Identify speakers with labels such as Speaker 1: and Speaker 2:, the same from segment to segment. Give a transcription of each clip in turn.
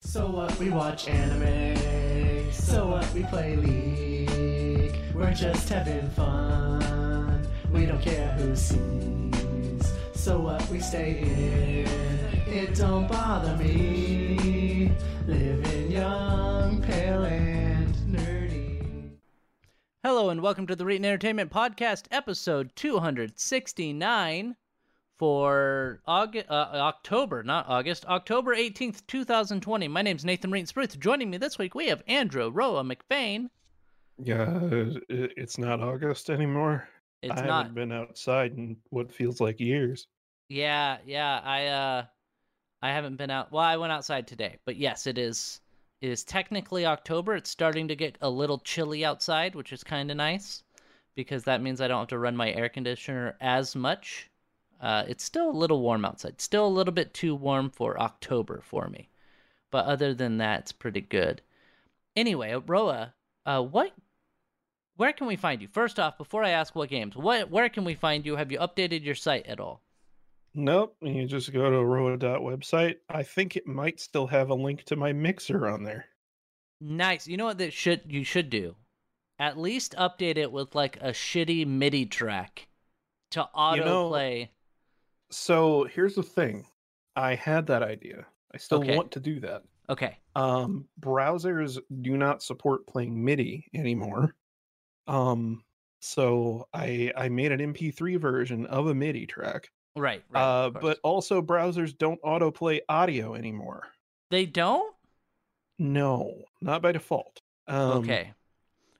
Speaker 1: So what, we watch anime. So what, we play League. We're just having fun. We don't care who sees. So what, we stay in. It don't bother me. Living young, pale, and nerdy.
Speaker 2: Hello and welcome to the Reetin Entertainment Podcast, episode 269 for August, uh, October, not August, October 18th, 2020. My name's Nathan Reed Spruth. Joining me this week, we have Andrew Roa McFain.
Speaker 3: Yeah, it's not August anymore.
Speaker 2: It's
Speaker 3: I
Speaker 2: not.
Speaker 3: haven't been outside in what feels like years.
Speaker 2: Yeah, yeah, I uh I haven't been out. Well, I went outside today, but yes, it is it is technically October. It's starting to get a little chilly outside, which is kind of nice because that means I don't have to run my air conditioner as much. Uh, it's still a little warm outside. Still a little bit too warm for October for me. But other than that, it's pretty good. Anyway, Roa, uh, what where can we find you? First off, before I ask what games, what where can we find you? Have you updated your site at all?
Speaker 3: Nope, you just go to Roa website. I think it might still have a link to my mixer on there.
Speaker 2: Nice. You know what that should you should do? At least update it with like a shitty MIDI track to autoplay.
Speaker 3: So here's the thing. I had that idea. I still
Speaker 2: Okay.
Speaker 3: want to do that.
Speaker 2: okay.
Speaker 3: Um, browsers do not support playing MIDI anymore. Um, so I I made an MP3 version of a MIDI track.
Speaker 2: Right. right
Speaker 3: uh, but also browsers don't autoplay audio anymore.
Speaker 2: they don't?
Speaker 3: No, not by default. Um,
Speaker 2: okay.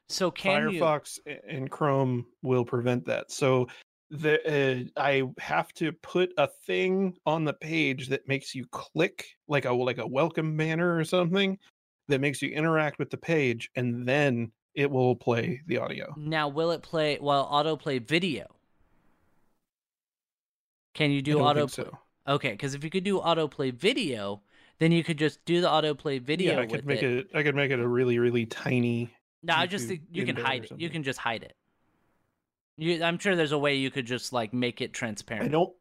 Speaker 2: So can
Speaker 3: Firefox a- and Chrome will prevent that. So the uh, I have to put a thing on the page that makes you click like a like a welcome banner or something that makes you interact with the page, and then it will play the audio.
Speaker 2: now will it play well autoplay video? Can you do auto
Speaker 3: so.
Speaker 2: Okay, because if you could do autoplay video, then you could just do the autoplay video
Speaker 3: Yeah, I
Speaker 2: with
Speaker 3: could make
Speaker 2: it.
Speaker 3: it. I could make it a really really tiny.
Speaker 2: No, I just think you can hide it. You can just hide it. You, I'm sure there's a way you could just like make it transparent.
Speaker 3: I don't.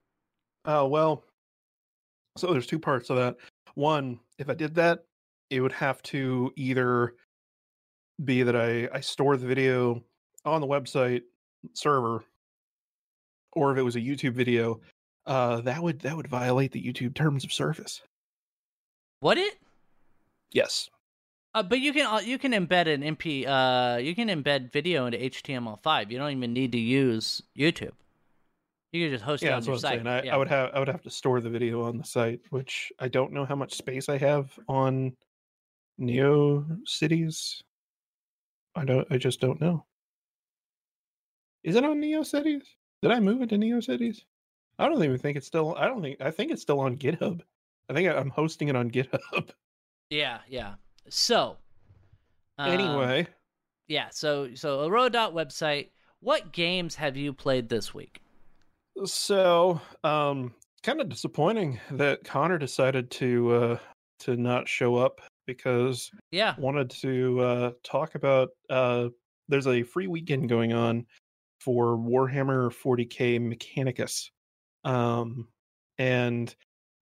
Speaker 3: Oh well. So there's two parts of that. One, if I did that, it would have to either be that I I store the video on the website server, or if it was a YouTube video, uh, that would that would violate the YouTube terms of service.
Speaker 2: Would it?
Speaker 3: Yes.
Speaker 2: Uh, but you can uh, you can embed an MP uh you can embed video into HTML5. You don't even need to use YouTube. You can just host it
Speaker 3: Yeah,
Speaker 2: on
Speaker 3: that's
Speaker 2: your site.
Speaker 3: I,
Speaker 2: yeah.
Speaker 3: I would have I would have to store the video on the site, which I don't know how much space I have on Neo Cities. I don't. I just don't know. Is it on Neocities? Did I move it to Neocities? I don't even think it's still. I don't think. I think it's still on GitHub. I think I'm hosting it on GitHub.
Speaker 2: Yeah, yeah. So um,
Speaker 3: anyway,
Speaker 2: yeah. So so a road dot website. What games have you played this week?
Speaker 3: so um, kind of disappointing that Connor decided to uh to not show up because
Speaker 2: Yeah.
Speaker 3: wanted to uh, talk about uh, there's a free weekend going on for Warhammer 40k Mechanicus. Um, and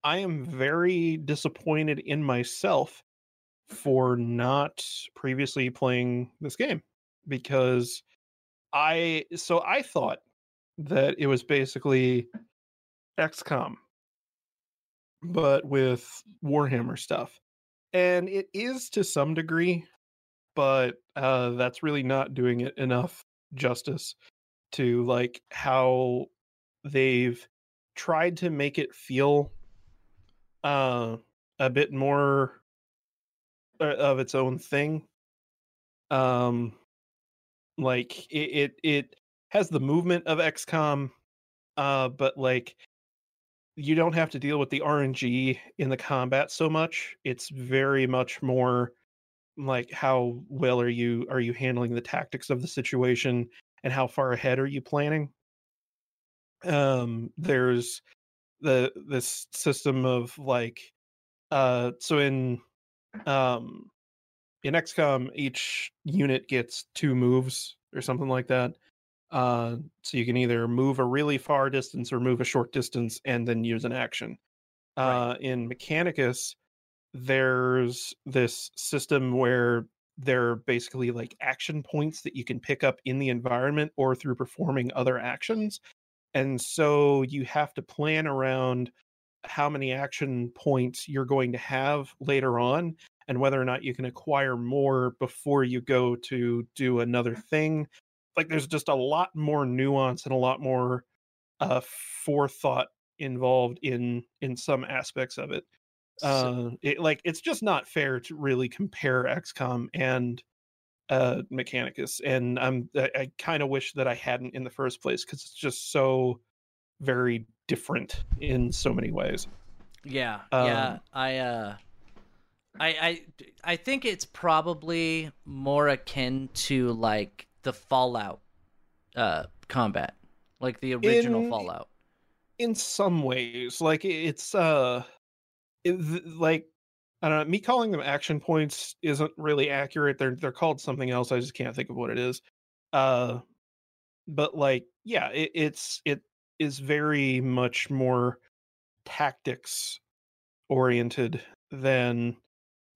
Speaker 3: I am very disappointed in myself for not previously playing this game because I so I thought that it was basically XCOM but with Warhammer stuff. And it is to some degree but uh that's really not doing it enough justice to like how they've tried to make it feel uh a bit more of its own thing um like it it, it has the movement of XCOM uh but like you don't have to deal with the RNG in the combat so much. It's very much more like how well are you are you handling the tactics of the situation and how far ahead are you planning? Um there's the this system of like uh so in um in XCOM each unit gets two moves or something like that. Uh, so you can either move a really far distance or move a short distance and then use an action.
Speaker 2: Right.
Speaker 3: Uh, in Mechanicus, there's this system where there are basically like action points that you can pick up in the environment or through performing other actions. And so you have to plan around how many action points you're going to have later on and whether or not you can acquire more before you go to do another thing. Like there's just a lot more nuance and a lot more uh forethought involved in in some aspects of it. Uh it, like it's just not fair to really compare XCOM and uh Mechanicus and I'm I, I kind of wish that I hadn't in the first place cuz it's just so very different in so many ways.
Speaker 2: Yeah, yeah.
Speaker 3: Um,
Speaker 2: I uh I I I think it's probably more akin to like the Fallout uh combat. Like the original
Speaker 3: In-
Speaker 2: Fallout.
Speaker 3: in some ways like it's uh it, like i don't know me calling them action points isn't really accurate they're they're called something else i just can't think of what it is uh but like yeah it, it's it is very much more tactics oriented than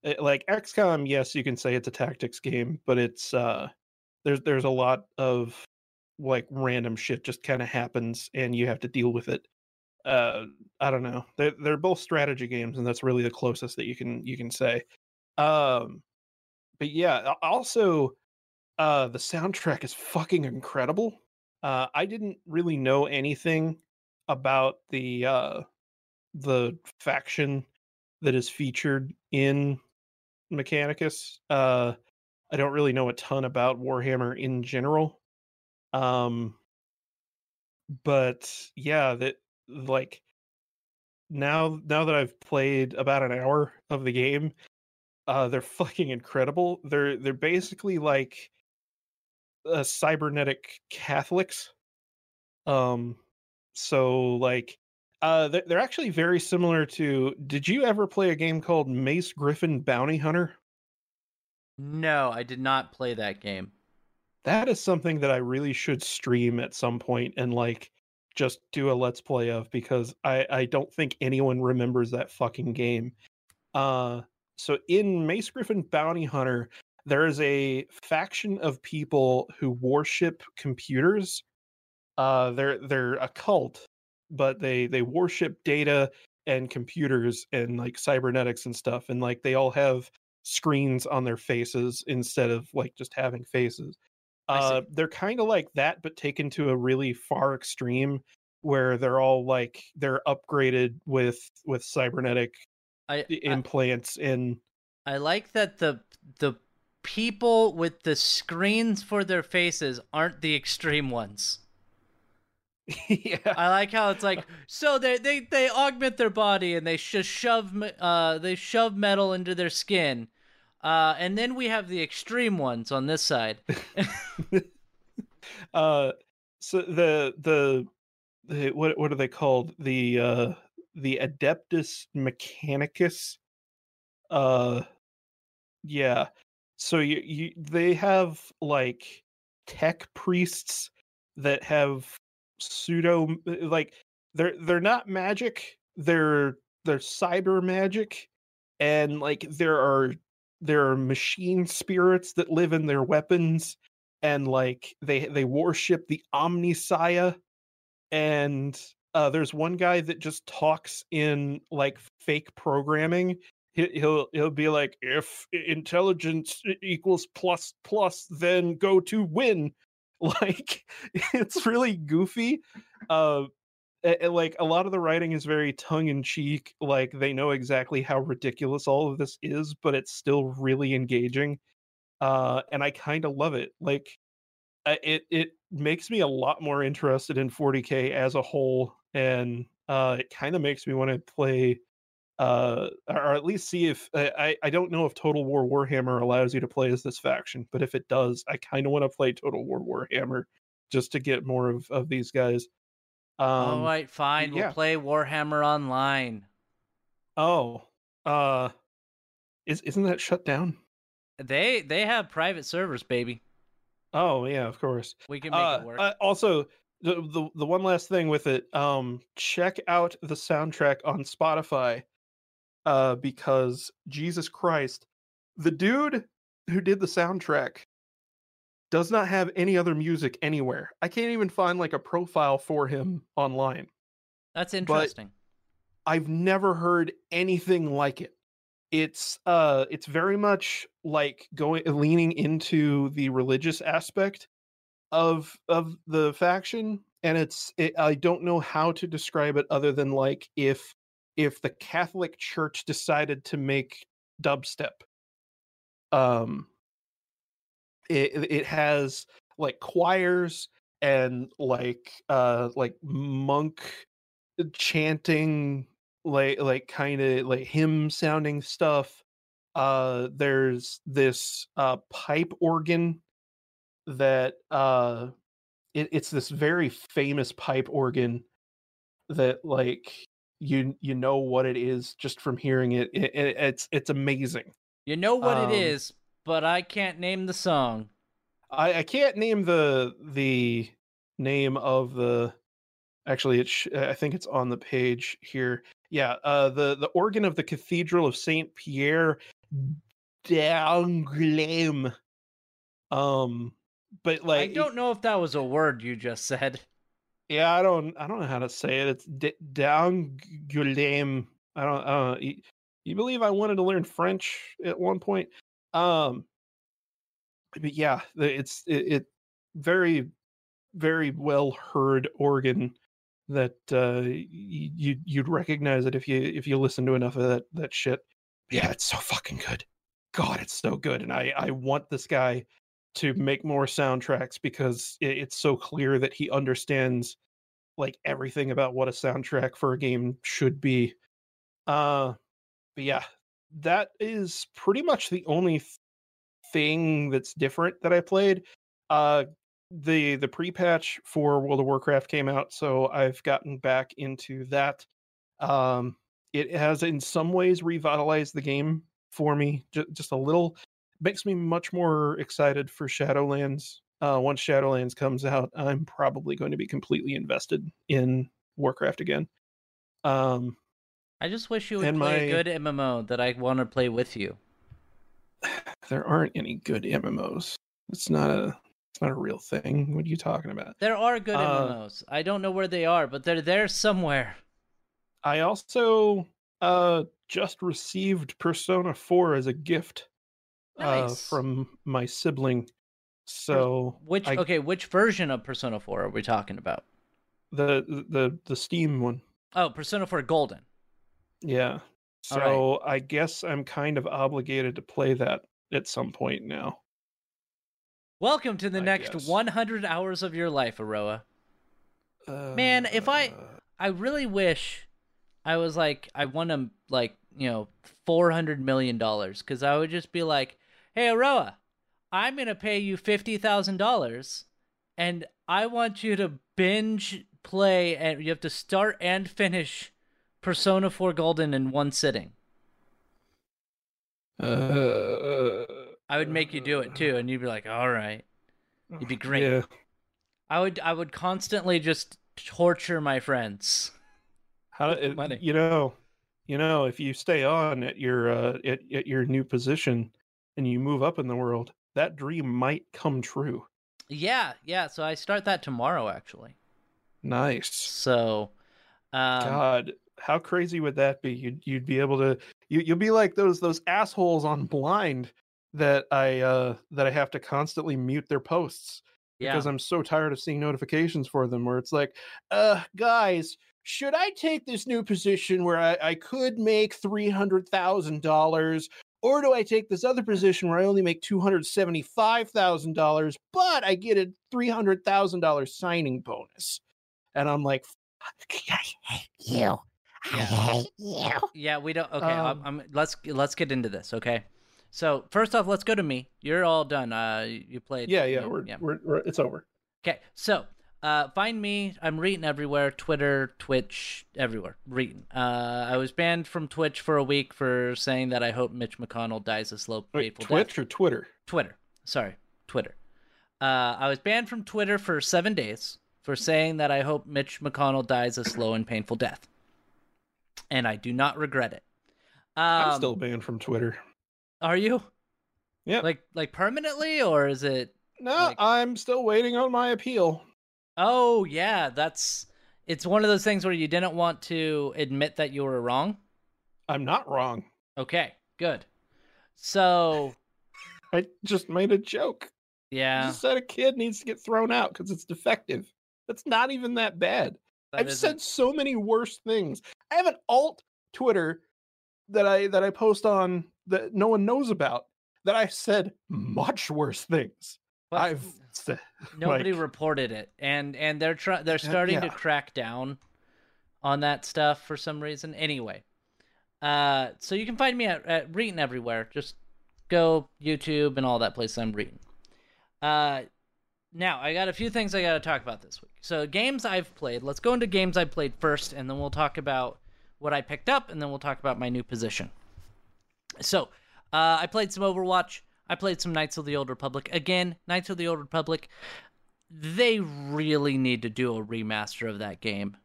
Speaker 3: eh, like xcom yes you can say it's a tactics game but it's uh there's there's a lot of like random shit just kind of happens and you have to deal with it. Uh i don't know. They're, they're both strategy games and that's really the closest that you can you can say. Um but yeah also uh the soundtrack is fucking incredible uh i didn't really know anything about the uh the faction that is featured in mechanicus. Uh i don't really know a ton about warhammer in general. Um but yeah that like now now that i've played about an hour of the game uh they're fucking incredible. They're they're basically like uh, cybernetic catholics um so like uh they're, they're actually very similar to did you ever play a game called mace griffin bounty hunter
Speaker 2: No, I did not play that game.
Speaker 3: that is something that I really should stream at some point and like just do a let's play of because I I don't think anyone remembers that fucking game. Uh so in Mace Griffin Bounty Hunter there is a faction of people who worship computers. Uh they're they're a cult, but they they worship data and computers and like cybernetics and stuff and like they all have screens on their faces instead of like just having faces uh they're kind of like that but taken to a really far extreme where they're all like they're upgraded with with cybernetic
Speaker 2: I, I
Speaker 3: implants and
Speaker 2: I like that the the people with the screens for their faces aren't the extreme ones.
Speaker 3: yeah
Speaker 2: I like how it's like so they they they augment their body and they just shove uh they shove metal into their skin. Uh and then we have the extreme ones on this side.
Speaker 3: uh so the the, the what what are they called the uh the adeptus mechanicus uh yeah so you, you they have like tech priests that have pseudo like they're they're not magic they're they're cyber magic and like there are there are machine spirits that live in their weapons and like they they worship the Omnissiah and uh there's one guy that just talks in like fake programming he'll he'll be like if intelligence equals plus plus then go to win. Like it's really goofy uh a- a- like a lot of the writing is very tongue in cheek like they know exactly how ridiculous all of this is but it's still really engaging uh and i kind of love it like it it makes me a lot more interested in 40k as a whole and uh it kind of makes me want to play uh or at least see if I I- don't know if Total War Warhammer allows you to play as this faction, but if it does, I kind of want to play Total War Warhammer just to get more of of these guys. Um
Speaker 2: All right, fine.
Speaker 3: yeah.
Speaker 2: We'll play Warhammer Online.
Speaker 3: oh, uh is isn't that shut down?
Speaker 2: They they have private servers, baby.
Speaker 3: Oh, yeah, of course.
Speaker 2: We can make
Speaker 3: uh,
Speaker 2: it work.
Speaker 3: uh, also the, the the one last thing with it um check out the soundtrack on spotify uh, because Jesus Christ, the dude who did the soundtrack does not have any other music anywhere. I can't even find like a profile for him online.
Speaker 2: That's interesting.
Speaker 3: I've never heard anything like it. It's uh it's very much like going leaning into the religious aspect of of the faction and it's it, I don't know how to describe it other than like if if the Catholic Church decided to make dubstep. Um it it has like choirs and like uh like monk chanting like like kind of like hymn sounding stuff. Uh there's this uh pipe organ that uh it, it's this very famous pipe organ that like you you know what it is just from hearing it, it, it it's it's amazing
Speaker 2: You know what
Speaker 3: Um,
Speaker 2: it is, but I can't name the song.
Speaker 3: I, I can't name the the name of the actually it's sh- I think it's on the page here. Yeah, uh the the organ of the Cathedral of Saint Pierre d'Angoulême. Um but like
Speaker 2: I don't know if that was a word you just said.
Speaker 3: Yeah, I don't I don't know how to say it. It's d- d'Angoulême. I don't know. You, you believe I wanted to learn French at one point? Um but yeah, it's it, it very very well heard organ that uh you you'd recognize it if you if you listen to enough of that that shit. Yeah, it's so fucking good. God, it's so good, and I I want this guy to make more soundtracks because it, it's so clear that he understands like everything about what a soundtrack for a game should be. Uh, but yeah, that is pretty much the only th- thing that's different that I played. Uh, the the pre-patch for World of Warcraft came out, so I've gotten back into that. Um, it has in some ways revitalized the game for me, j- just a little. Makes me much more excited for Shadowlands. Uh, once Shadowlands comes out, I'm probably going to be completely invested in Warcraft again. Um,
Speaker 2: I just wish you would play a good MMO that I want to play with you.
Speaker 3: there aren't any good MMOs. It's not a it's not a real thing. What are you talking about?
Speaker 2: There are good
Speaker 3: Uh,
Speaker 2: MMOs. I don't know where they are, but they're there somewhere.
Speaker 3: I also uh just received Persona 4 as a gift uh from my sibling. So
Speaker 2: Which
Speaker 3: I-
Speaker 2: okay, which version of Persona 4 are we talking about?
Speaker 3: the the the Steam one.
Speaker 2: Oh, Persona 4 Golden.
Speaker 3: Yeah.
Speaker 2: All right.
Speaker 3: So I guess I'm kind of obligated to play that at some point now.
Speaker 2: Welcome to the
Speaker 3: I
Speaker 2: next
Speaker 3: guess.
Speaker 2: 100 hours of your life, Aroa. Man, if I-
Speaker 3: Uh,
Speaker 2: I really wish I was like I won a like, you know, 400 million dollars cuz I would just be like, "Hey Aroa, I'm going to pay you $50,000 and I want you to binge play and you have to start and finish Persona 4 Golden in one sitting."
Speaker 3: uh,
Speaker 2: I would make you do it too and you'd be like, "All right." You'd be great.
Speaker 3: Yeah.
Speaker 2: I would I would constantly just torture my friends.
Speaker 3: How it,
Speaker 2: money.
Speaker 3: you know, you know, if you stay on at your uh, at, at your new position and you move up in the world, that dream might come true.
Speaker 2: Yeah, yeah. So I start that tomorrow, actually.
Speaker 3: Nice.
Speaker 2: So, um,
Speaker 3: God, how crazy would that be? You'd you'd be able to you you'll be like those those assholes on Blind that I uh that I have to constantly mute their posts
Speaker 2: yeah.
Speaker 3: because I'm so tired of seeing notifications for them where it's like, uh, guys, should I take this new position where I, I could make three hundred thousand dollars, or do I take this other position where I only make two hundred seventy-five thousand dollars, but I get a three hundred thousand dollars signing bonus? And I'm like,
Speaker 4: I hate you. I
Speaker 2: Yeah.
Speaker 4: hate you.
Speaker 2: yeah, we don't. Okay,
Speaker 3: Um,
Speaker 2: I'm, I'm, let's let's get into this. Okay. So first off, let's go to me. You're all done. Uh, you played.
Speaker 3: yeah, yeah, we're, we're, we're it's over.
Speaker 2: Okay, so uh, find me. I'm Reetin everywhere Twitter, Twitch, everywhere. Reetin. Uh, I was banned from Twitch for a week for saying that I hope Mitch McConnell dies a slow,
Speaker 3: Wait,
Speaker 2: painful death.
Speaker 3: Twitch or Twitter?
Speaker 2: Twitter. Sorry, Twitter. Uh, I was banned from Twitter for seven days for saying that I hope Mitch McConnell dies a slow and painful death. And I do not regret it.
Speaker 3: I'm
Speaker 2: Um,
Speaker 3: still banned from Twitter.
Speaker 2: Are you?
Speaker 3: Yeah.
Speaker 2: Like like permanently, or is it?
Speaker 3: No,
Speaker 2: like-
Speaker 3: I'm still waiting on my appeal.
Speaker 2: Oh yeah, that's. It's one of those things where you didn't want to admit that you were wrong.
Speaker 3: I'm not wrong.
Speaker 2: Okay, good. So
Speaker 3: I just made a joke. I
Speaker 2: yeah,
Speaker 3: just said a kid needs to get thrown out because it's defective. That's not even that bad.
Speaker 2: that
Speaker 3: I've
Speaker 2: isn't-
Speaker 3: said so many worse things. I have an alt Twitter that I that I post on that no one knows about. That I said much worse things. I've
Speaker 2: nobody
Speaker 3: like-
Speaker 2: reported it, and and they're trying. They're starting to crack down on that stuff for some reason. Anyway, uh, so you can find me at, at Reetin everywhere. Just go YouTube and all that place. I'm Reetin. Uh, now I got a few things I got to talk about this week. So games I've played. Let's go into games I played first, and then we'll talk about what I picked up, and then we'll talk about my new position. So uh, I played some Overwatch. I played some Knights of the Old Republic. Again, Knights of the Old Republic. They really need to do a remaster of that game.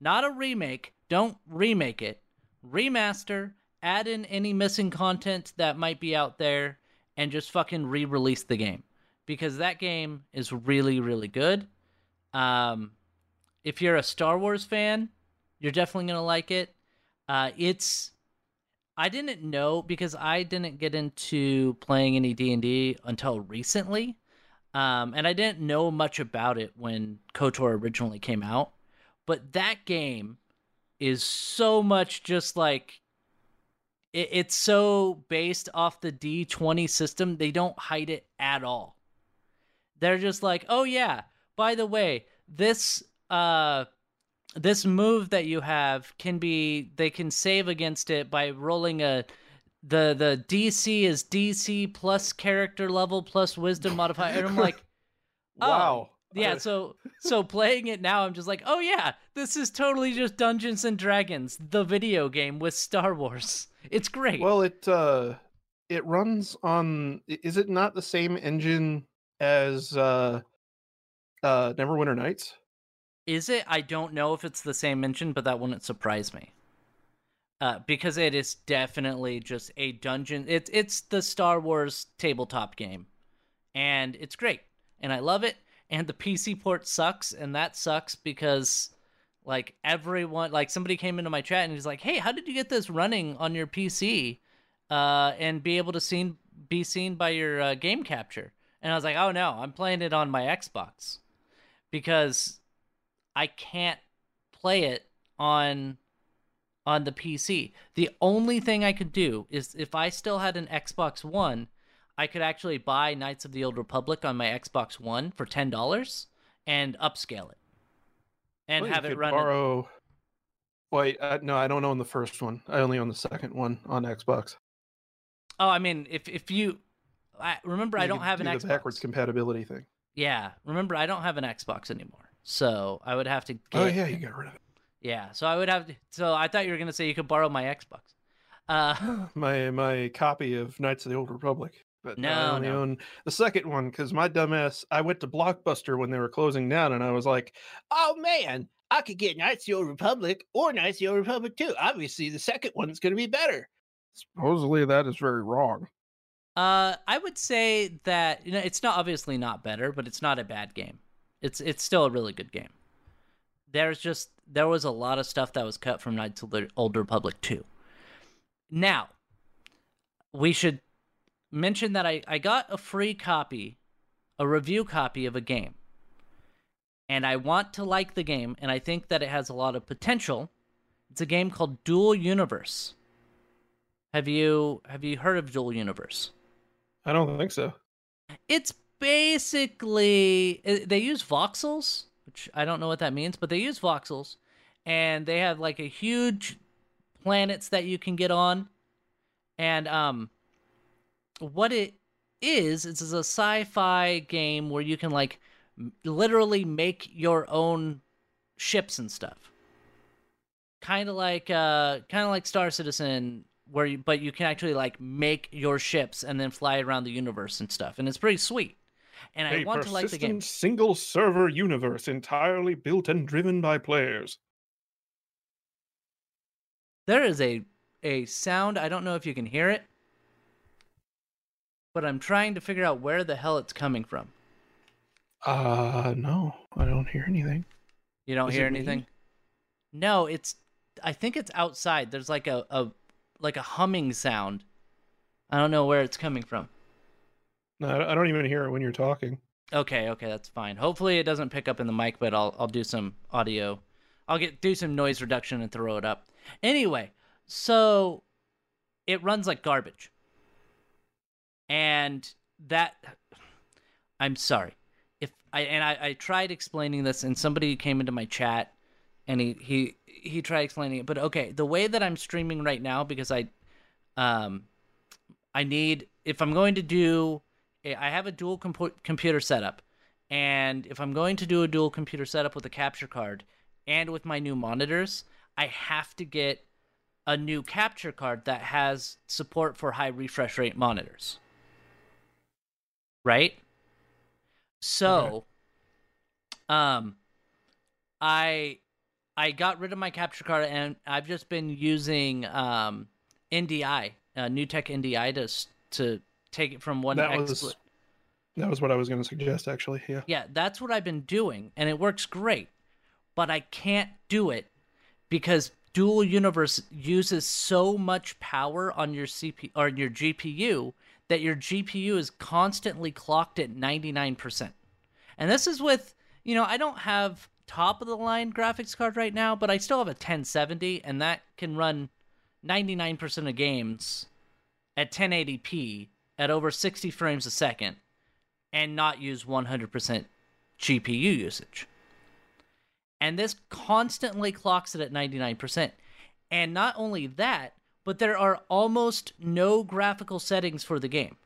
Speaker 2: Not a remake. Don't remake it. Remaster. Add in any missing content that might be out there, and just fucking re-release the game because that game is really really good. Um, if you're a Star Wars fan, you're definitely gonna like it. Uh, it's I didn't know because I didn't get into playing any D and D until recently, um, and I didn't know much about it when Kotor originally came out. But that game is so much just like it, it's so based off the D twenty system. They don't hide it at all. They're just like, oh yeah, by the way, this uh this move that you have can be they can save against it by rolling a the the DC is DC plus character level plus wisdom modifier. And I'm like, oh,
Speaker 3: wow.
Speaker 2: yeah, so so playing it now, I'm just like, oh yeah, this is totally just Dungeons and Dragons, the video game with Star Wars. It's great.
Speaker 3: well, it uh, it runs on. Is it not the same engine as uh, uh, Neverwinter Nights?
Speaker 2: Is it? I don't know if it's the same engine, but that wouldn't surprise me. Uh, because it is definitely just a dungeon. It's it's the Star Wars tabletop game, and it's great, and I love it. And the PC port sucks, and that sucks because like everyone, like somebody came into my chat and he's like, "Hey, how did you get this running on your PC, uh, and be able to seen be seen by your uh, game capture?" And I was like, "Oh no, I'm playing it on my Xbox." because I can't play it on on the PC. The only thing I could do is if I still had an Xbox One, I could actually buy Knights of the Old Republic on my Xbox One for ten dollars and upscale it and
Speaker 3: Well, you
Speaker 2: have it run.
Speaker 3: Borrow. Wait, uh, no, I don't own the first one. I only own the second one on Xbox.
Speaker 2: Oh, I mean, if if you, I remember I don't have an
Speaker 3: do
Speaker 2: Xbox.
Speaker 3: the backwards compatibility thing.
Speaker 2: yeah, remember I don't have an Xbox anymore, so I would have to. Get,
Speaker 3: Oh yeah, you got rid of it.
Speaker 2: Yeah, so I would have to. So I thought you were gonna say you could borrow my Xbox. Uh,
Speaker 3: my my copy of Knights of the Old Republic. But
Speaker 2: No,
Speaker 3: I only
Speaker 2: no.
Speaker 3: own the second one because my dumbass. I went to Blockbuster when they were closing down, and I was like,
Speaker 4: Oh man, I could get Knights of the Old Republic or Knights of the Old Republic too. Obviously, the second one's going to be better.
Speaker 3: supposedly that is very wrong.
Speaker 2: uh, I would say that you know it's not obviously not better, but it's not a bad game. It's it's still a really good game. There's just there was a lot of stuff that was cut from Knights of the Old Republic 2. Now, we should mention that I, I got a free copy, a review copy of a game. And I want to like the game, and I think that it has a lot of potential. It's a game called Dual Universe. Have you have you heard of Dual Universe?
Speaker 3: I don't think so.
Speaker 2: It's basically they use voxels, which I don't know what that means, but they use voxels, and they have like a huge planets that you can get on, and um, what it is, it's a sci-fi game where you can like literally make your own ships and stuff. Kind of like uh, kind of like Star Citizen, where you but you can actually like make your ships and then fly around the universe and stuff, and it's pretty sweet. And I
Speaker 3: a
Speaker 2: want to like the game.
Speaker 3: single server universe entirely built and driven by players.
Speaker 2: There is a a sound. I don't know if you can hear it, but I'm trying to figure out where the hell it's coming from.
Speaker 3: Uh, no, I don't hear anything.
Speaker 2: You don't
Speaker 3: Is
Speaker 2: hear
Speaker 3: it me?
Speaker 2: anything? No, it's. I think it's outside. There's like a, a like a humming sound. I don't know where it's coming from.
Speaker 3: No, I don't even hear it when you're talking.
Speaker 2: Okay, okay, that's fine. Hopefully it doesn't pick up in the mic, but I'll I'll do some audio. I'll get do some noise reduction and throw it up. Anyway, so it runs like garbage. And that I'm sorry. If I and I, I tried explaining this and somebody came into my chat and he he he tried explaining it, but okay, the way that I'm streaming right now because I um I need if I'm going to do I have a dual compu- computer setup, and if I'm going to do a dual computer setup with a capture card and with my new monitors, I have to get a new capture card that has support for high refresh rate monitors. Right? So um I I got rid of my capture card and I've just been using um NDI, uh, NewTek NDI to to take it from one
Speaker 3: That
Speaker 2: expl-
Speaker 3: was that was what I was going to suggest, actually. Yeah.
Speaker 2: yeah, that's what I've been doing, and it works great. But I can't do it because Dual Universe uses so much power on your CPU or your GPU that your GPU is constantly clocked at 99%. And this is with, you know, I don't have top of the line graphics card right now, but I still have a 1070 and that can run 99% of games at 1080p at over 60 frames a second and not use 100% GPU usage. And this constantly clocks it at 99%. And not only that, but there are almost no graphical settings for the game.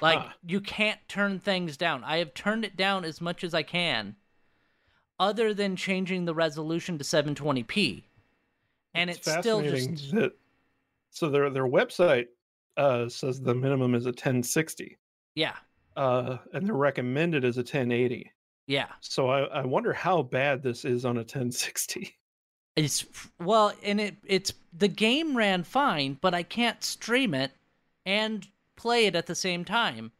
Speaker 2: Like,
Speaker 3: Huh.
Speaker 2: you can't turn things down. I have turned it down as much as I can, other than changing the resolution to 720p. And it's, still
Speaker 3: fascinating
Speaker 2: just.
Speaker 3: that. So their their website uh, says the minimum is a 1060,
Speaker 2: Yeah.
Speaker 3: uh, and the recommended is a 1080.
Speaker 2: Yeah.
Speaker 3: So I, I wonder how bad this is on a 1060.
Speaker 2: It's well, and it it's the game ran fine, but I can't stream it and play it at the same time.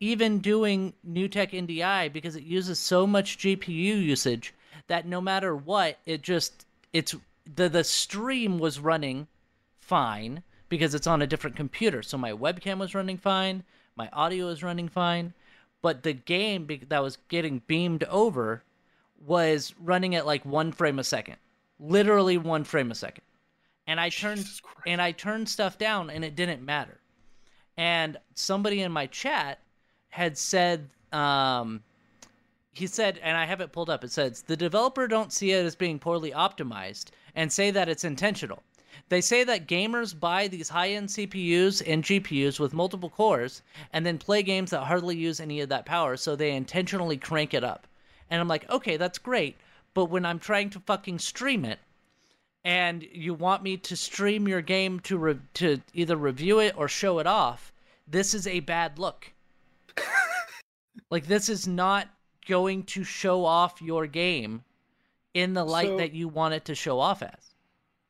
Speaker 2: Even doing NewTek NDI because it uses so much GPU usage that no matter what, it just it's the the stream was running fine because it's on a different computer. So my webcam was running fine, my audio was running fine, but the game that was getting beamed over was running at like 1 frame a second. Literally 1 frame a second. And I turned and I turned stuff down and it didn't matter. And somebody in my chat had said um he said and I have it pulled up it says the developer don't see it as being poorly optimized and say that it's intentional. They say that gamers buy these high-end CPUs and GPUs with multiple cores and then play games that hardly use any of that power so they intentionally crank it up. And I'm like, "Okay, that's great, but when I'm trying to fucking stream it and you want me to stream your game to re- to either review it or show it off, this is a bad look. like this is not going to show off your game in the light
Speaker 3: So-
Speaker 2: that you want it to show off as.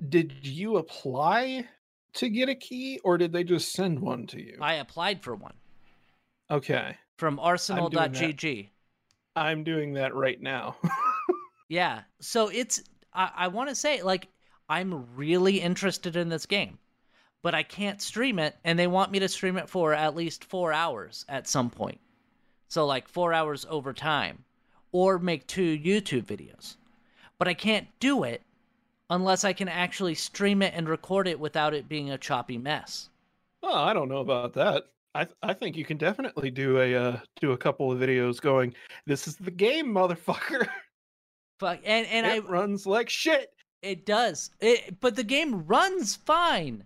Speaker 3: Did you apply to get a key, or did they just send one to you?
Speaker 2: I applied for one
Speaker 3: okay,
Speaker 2: from arsenal.gg.
Speaker 3: I'm doing that right now.
Speaker 2: Yeah. So it's I, I want to say like I'm really interested in this game, but I can't stream it, and they want me to stream it for at least four hours at some point. So like four hours over time, or make two YouTube videos. But I can't do it unless I can actually stream it and record it without it being a choppy mess.
Speaker 3: oh, I don't know about that. I th- I think you can definitely do a uh, do a couple of videos going. This is the game, motherfucker.
Speaker 2: Fuck, and and I
Speaker 3: it runs like shit.
Speaker 2: It does. It, but the game runs fine.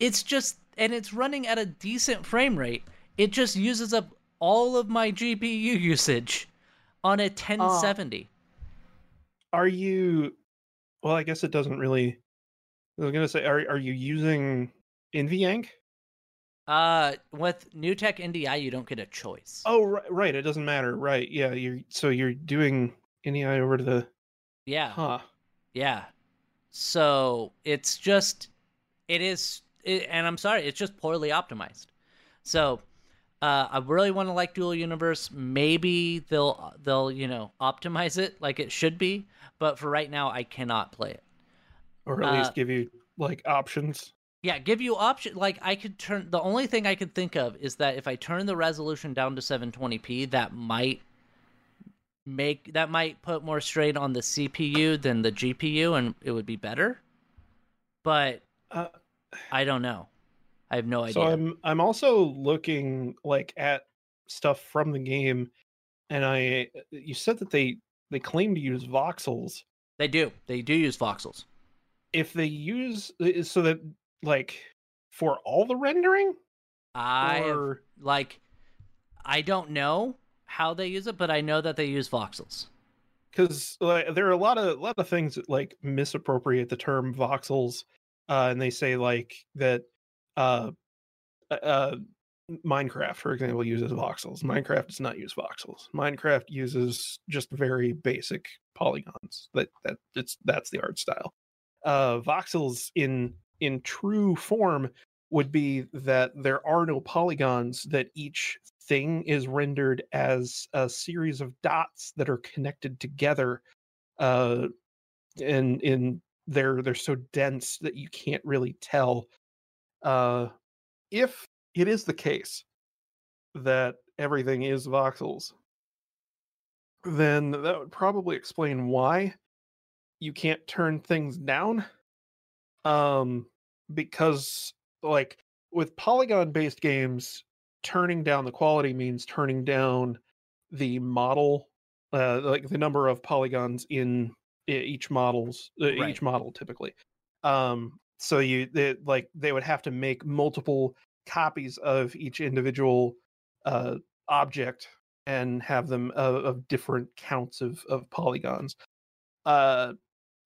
Speaker 2: It's just, and it's running at a decent frame rate. It just uses up all of my GPU usage on a 1070.
Speaker 3: Are you? Well, I guess it doesn't really. I was gonna say, are are you using NVEnc?
Speaker 2: Uh, with NewTek NDI, you don't get a choice.
Speaker 3: Oh, right, right. It doesn't matter, right? Yeah, you're so you're doing NDI over to the
Speaker 2: yeah,
Speaker 3: huh.
Speaker 2: yeah. so it's just it is it, and i'm sorry it's just poorly optimized so uh, i really want to like dual universe. Maybe they'll they'll you know optimize it like it should be but for right now i cannot play it.
Speaker 3: Or at least
Speaker 2: Uh,
Speaker 3: give you like options.
Speaker 2: yeah give you option like i could turn the only thing i could think of is that if i turn the resolution down to 720p that might make that might put more strain on the cpu than the gpu and it would be better. But
Speaker 3: Uh,
Speaker 2: i don't know i have no idea.
Speaker 3: So I'm I'm also looking like at stuff from the game, and I you said that they they claim to use voxels.
Speaker 2: they do. They do use voxels.
Speaker 3: If they use uh, so that like for all the rendering,
Speaker 2: i have-
Speaker 3: or
Speaker 2: like i don't know how they use it but i know that they use voxels.
Speaker 3: Because like, there are a lot of a lot of things that like misappropriate the term voxels, uh, and they say like that uh, uh, Minecraft, for example, uses voxels. Minecraft does not use voxels. Minecraft uses just very basic polygons. That that it's that's the art style. Uh, voxels in in true form would be that there are no polygons that each thing is rendered as a series of dots that are connected together uh and in they're they're so dense that you can't really tell uh if it is the case that everything is voxels then that would probably explain why you can't turn things down um because like with polygon based games turning down the quality means turning down the model uh like the number of polygons in each models uh,
Speaker 2: Right.
Speaker 3: each model typically um so you they, like they would have to make multiple copies of each individual uh object and have them of, of different counts of of polygons uh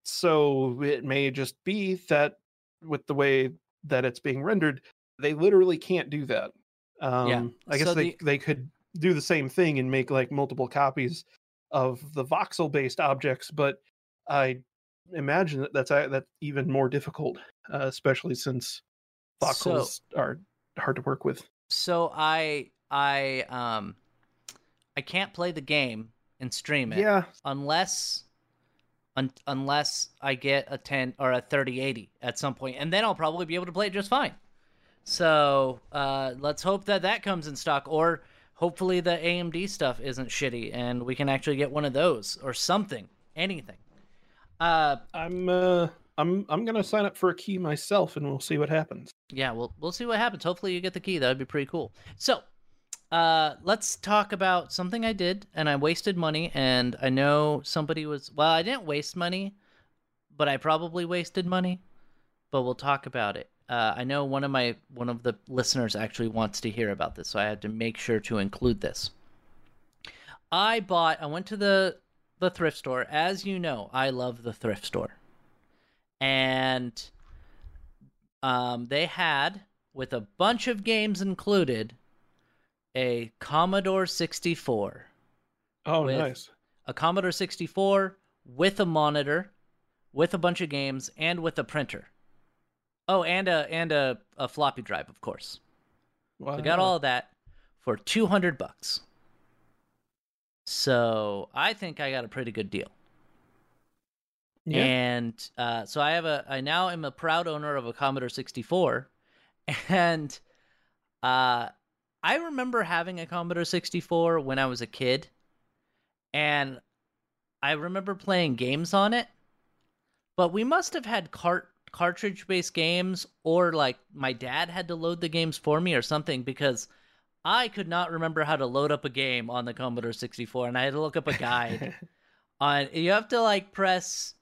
Speaker 3: so it may just be that with the way that it's being rendered they literally can't do that um yeah. i guess
Speaker 2: so
Speaker 3: they
Speaker 2: the-
Speaker 3: they could do the same thing and make like multiple copies of the voxel based objects but i imagine that that's uh, that's even more difficult uh, especially since
Speaker 2: So-
Speaker 3: are hard to work with
Speaker 2: so i i um i can't play the game and stream it
Speaker 3: yeah
Speaker 2: unless un- unless I get a 10 or a 3080 at some point and then I'll probably be able to play it just fine. So, uh, let's hope that that comes in stock or hopefully the AMD stuff isn't shitty and we can actually get one of those or something, anything. Uh
Speaker 3: i'm uh i'm i'm gonna sign up for a key myself and we'll see what happens
Speaker 2: yeah, we'll we'll see what happens. Hopefully you get the key. That would be pretty cool. So, uh, let's talk about something I did and I wasted money and I know somebody was well, I didn't waste money, but I probably wasted money. But we'll talk about it. Uh, I know one of my one of the listeners actually wants to hear about this, so I had to make sure to include this. I bought. I went to the the thrift store. As you know, I love the thrift store, and um, they had with a bunch of games included a Commodore 64
Speaker 3: oh nice
Speaker 2: a Commodore 64 with a monitor, with a bunch of games, and with a printer. Oh, and a and a, a floppy drive, of course.
Speaker 3: wow.
Speaker 2: So got all of that for 200 bucks. So I think I got a pretty good deal.
Speaker 3: yeah
Speaker 2: And uh, so I have a I now am a proud owner of a Commodore 64 and uh I remember having a Commodore 64 when I was a kid and I remember playing games on it. But we must have had cart cartridge based games or like my dad had to load the games for me or something because I could not remember how to load up a game on the Commodore 64 and I had to look up a guide. On you have to like press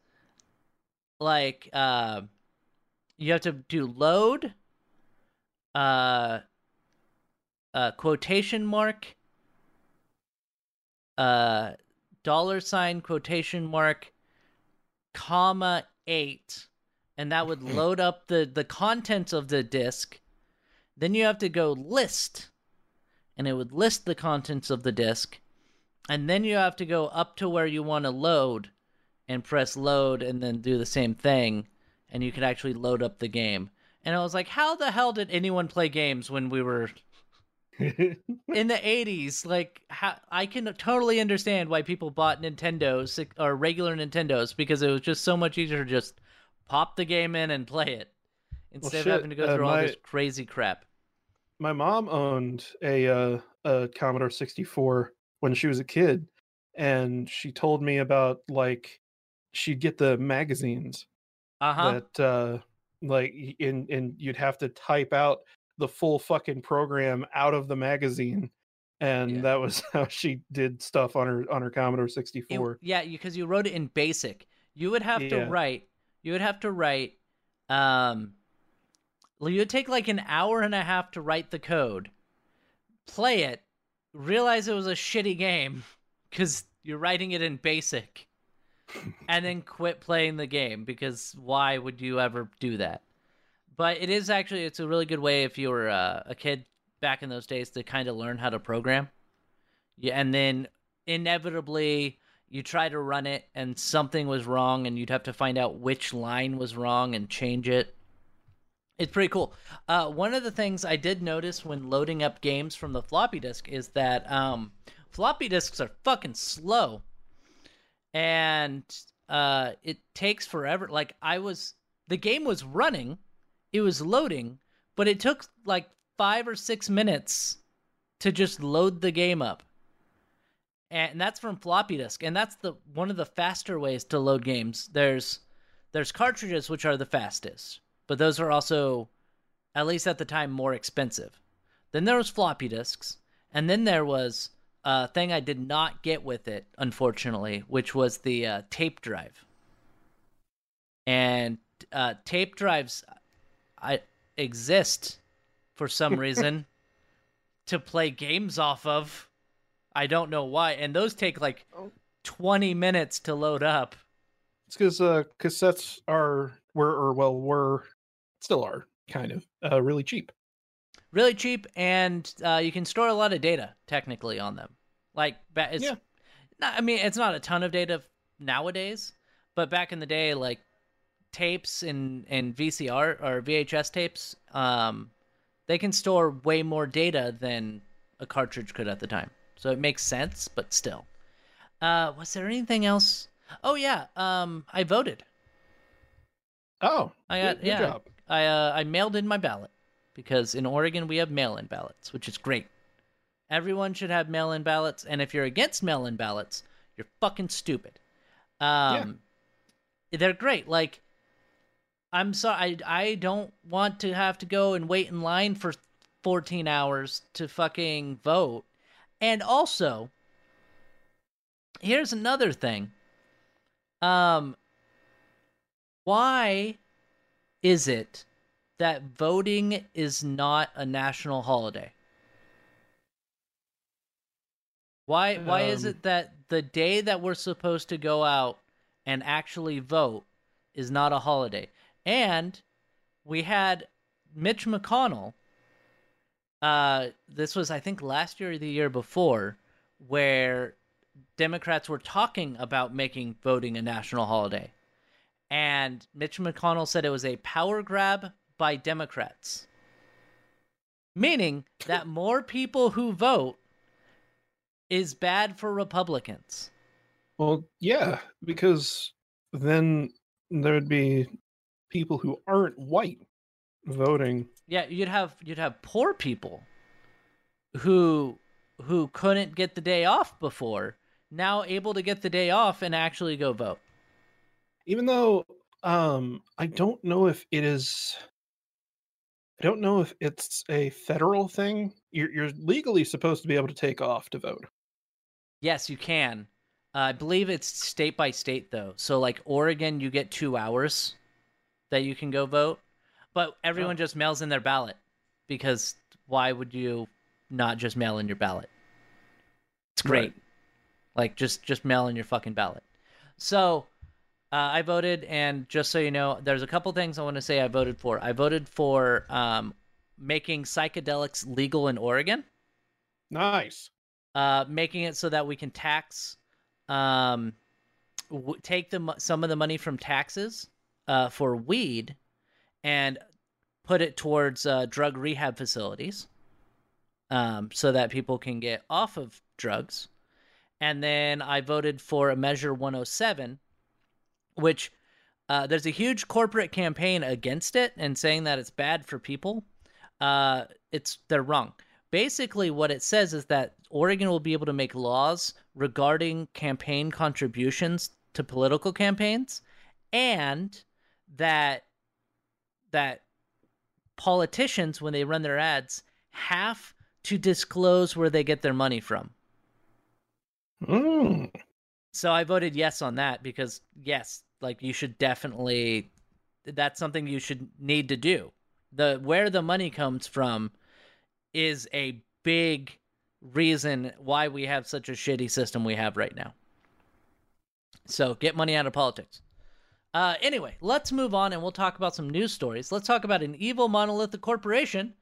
Speaker 2: like uh you have to do load uh uh quotation mark uh dollar sign quotation mark comma 8 and that would load up the the contents of the disk. Then you have to go list and it would list the contents of the disk and then you have to go up to where you want to load and press load and then do the same thing and you could actually load up the game. And I was like, how the hell did anyone play games when we were in the 80s? Like, how, I can totally understand why people bought Nintendos or regular Nintendos because it was just so much easier to just pop the game in and play it instead
Speaker 3: shit,
Speaker 2: of having to go
Speaker 3: uh,
Speaker 2: through all this crazy crap.
Speaker 3: My mom owned a uh, a Commodore 64 when she was a kid, and she told me about like she'd get the magazines
Speaker 2: Uh huh.
Speaker 3: that uh like y- and you'd have to type out the full fucking program out of the magazine and
Speaker 2: Yeah.
Speaker 3: that was how she did stuff on her on her Commodore
Speaker 2: It-
Speaker 3: 64
Speaker 2: yeah, because you wrote it in basic. You would have to write. You would have to write. Um, you would take like an hour and a half to write the code, play it, realize it was a shitty game because you're writing it in basic, and then quit playing the game because why would you ever do that? But it is actually it's a really good way if you were uh, a kid back in those days to kind of learn how to program. Yeah, and then inevitably you try to run it and something was wrong and you'd have to find out which line was wrong and change it. It's pretty cool. Uh, one of the things I did notice when loading up games from the floppy disk is that um, floppy disks are fucking slow, and uh, it takes forever. Like I was, the game was running, it was loading, but it took like five or six minutes to just load the game up and that's from floppy disk and that's the one of the faster ways to load games there's there's cartridges which are the fastest but those are also at least at the time more expensive then there was floppy disks and then there was a thing i did not get with it unfortunately which was the uh, tape drive and uh, tape drives i exist for some reason to play games off of I don't know why. And those take like
Speaker 3: Oh.
Speaker 2: 20 minutes to load up.
Speaker 3: it's because uh cassettes are were or well were still are kind of uh really cheap
Speaker 2: Really cheap, and uh, you can store a lot of data technically on them. Like, it's
Speaker 3: Yeah.
Speaker 2: not, I mean, it's not a ton of data nowadays, but back in the day, like tapes and, and VCR or VHS tapes, um, they can store way more data than a cartridge could at the time. So it makes sense, but still. Uh, was there anything else? Oh yeah, um, I voted.
Speaker 3: oh
Speaker 2: I got
Speaker 3: good, good
Speaker 2: yeah.
Speaker 3: job.
Speaker 2: I uh, I mailed in my ballot because in Oregon we have mail-in ballots, which is great. Everyone should have mail-in ballots, and if you're against mail-in ballots, you're fucking stupid. Um, they're great. Like, I'm sorry, I I don't want to have to go and wait in line for 14 hours to fucking vote, and also, here's another thing. Um, why is it that voting is not a national holiday? Why why is
Speaker 3: Um,
Speaker 2: it that the day that we're supposed to go out and actually vote is not a holiday? And we had Mitch McConnell uh this was I think last year or the year before where Democrats were talking about making voting a national holiday. And Mitch McConnell said it was a power grab by Democrats. Meaning that more people who vote is bad for Republicans.
Speaker 3: Well, yeah, because then there'd be people who aren't white voting.
Speaker 2: Yeah, you'd have you'd have poor people who who couldn't get the day off before now able to get the day off and actually go vote.
Speaker 3: Even though um I don't know if it is I don't know if it's a federal thing. You're you're legally supposed to be able to take off to vote.
Speaker 2: Yes, you can. Uh, I believe it's state by state though. So like Oregon, you get two hours that you can go vote, but everyone just mails in their ballot because why would you not just mail in your ballot? It's great.
Speaker 3: Right.
Speaker 2: Like just just mail in your fucking ballot. So uh, I voted, and just so you know, there's a couple things I want to say I voted for. I voted for um, making psychedelics legal in Oregon
Speaker 3: Nice.
Speaker 2: uh, making it so that we can tax, um, w- take the some of the money from taxes uh, for weed and put it towards uh, drug rehab facilities um, so that people can get off of drugs. And then I voted for a Measure 107, which uh, there's a huge corporate campaign against it and saying that it's bad for people. Uh, it's they're wrong. Basically, what it says is that Oregon will be able to make laws regarding campaign contributions to political campaigns, and that that politicians, when they run their ads, have to disclose where they get their money from.
Speaker 3: Mm.
Speaker 2: So I voted yes on that because yes, like you should definitely that's something you should need to do. The where the money comes from is a big reason why we have such a shitty system we have right now. So get money out of politics. Uh, anyway, let's move on and we'll talk about some news stories. Let's talk about an evil monolithic corporation,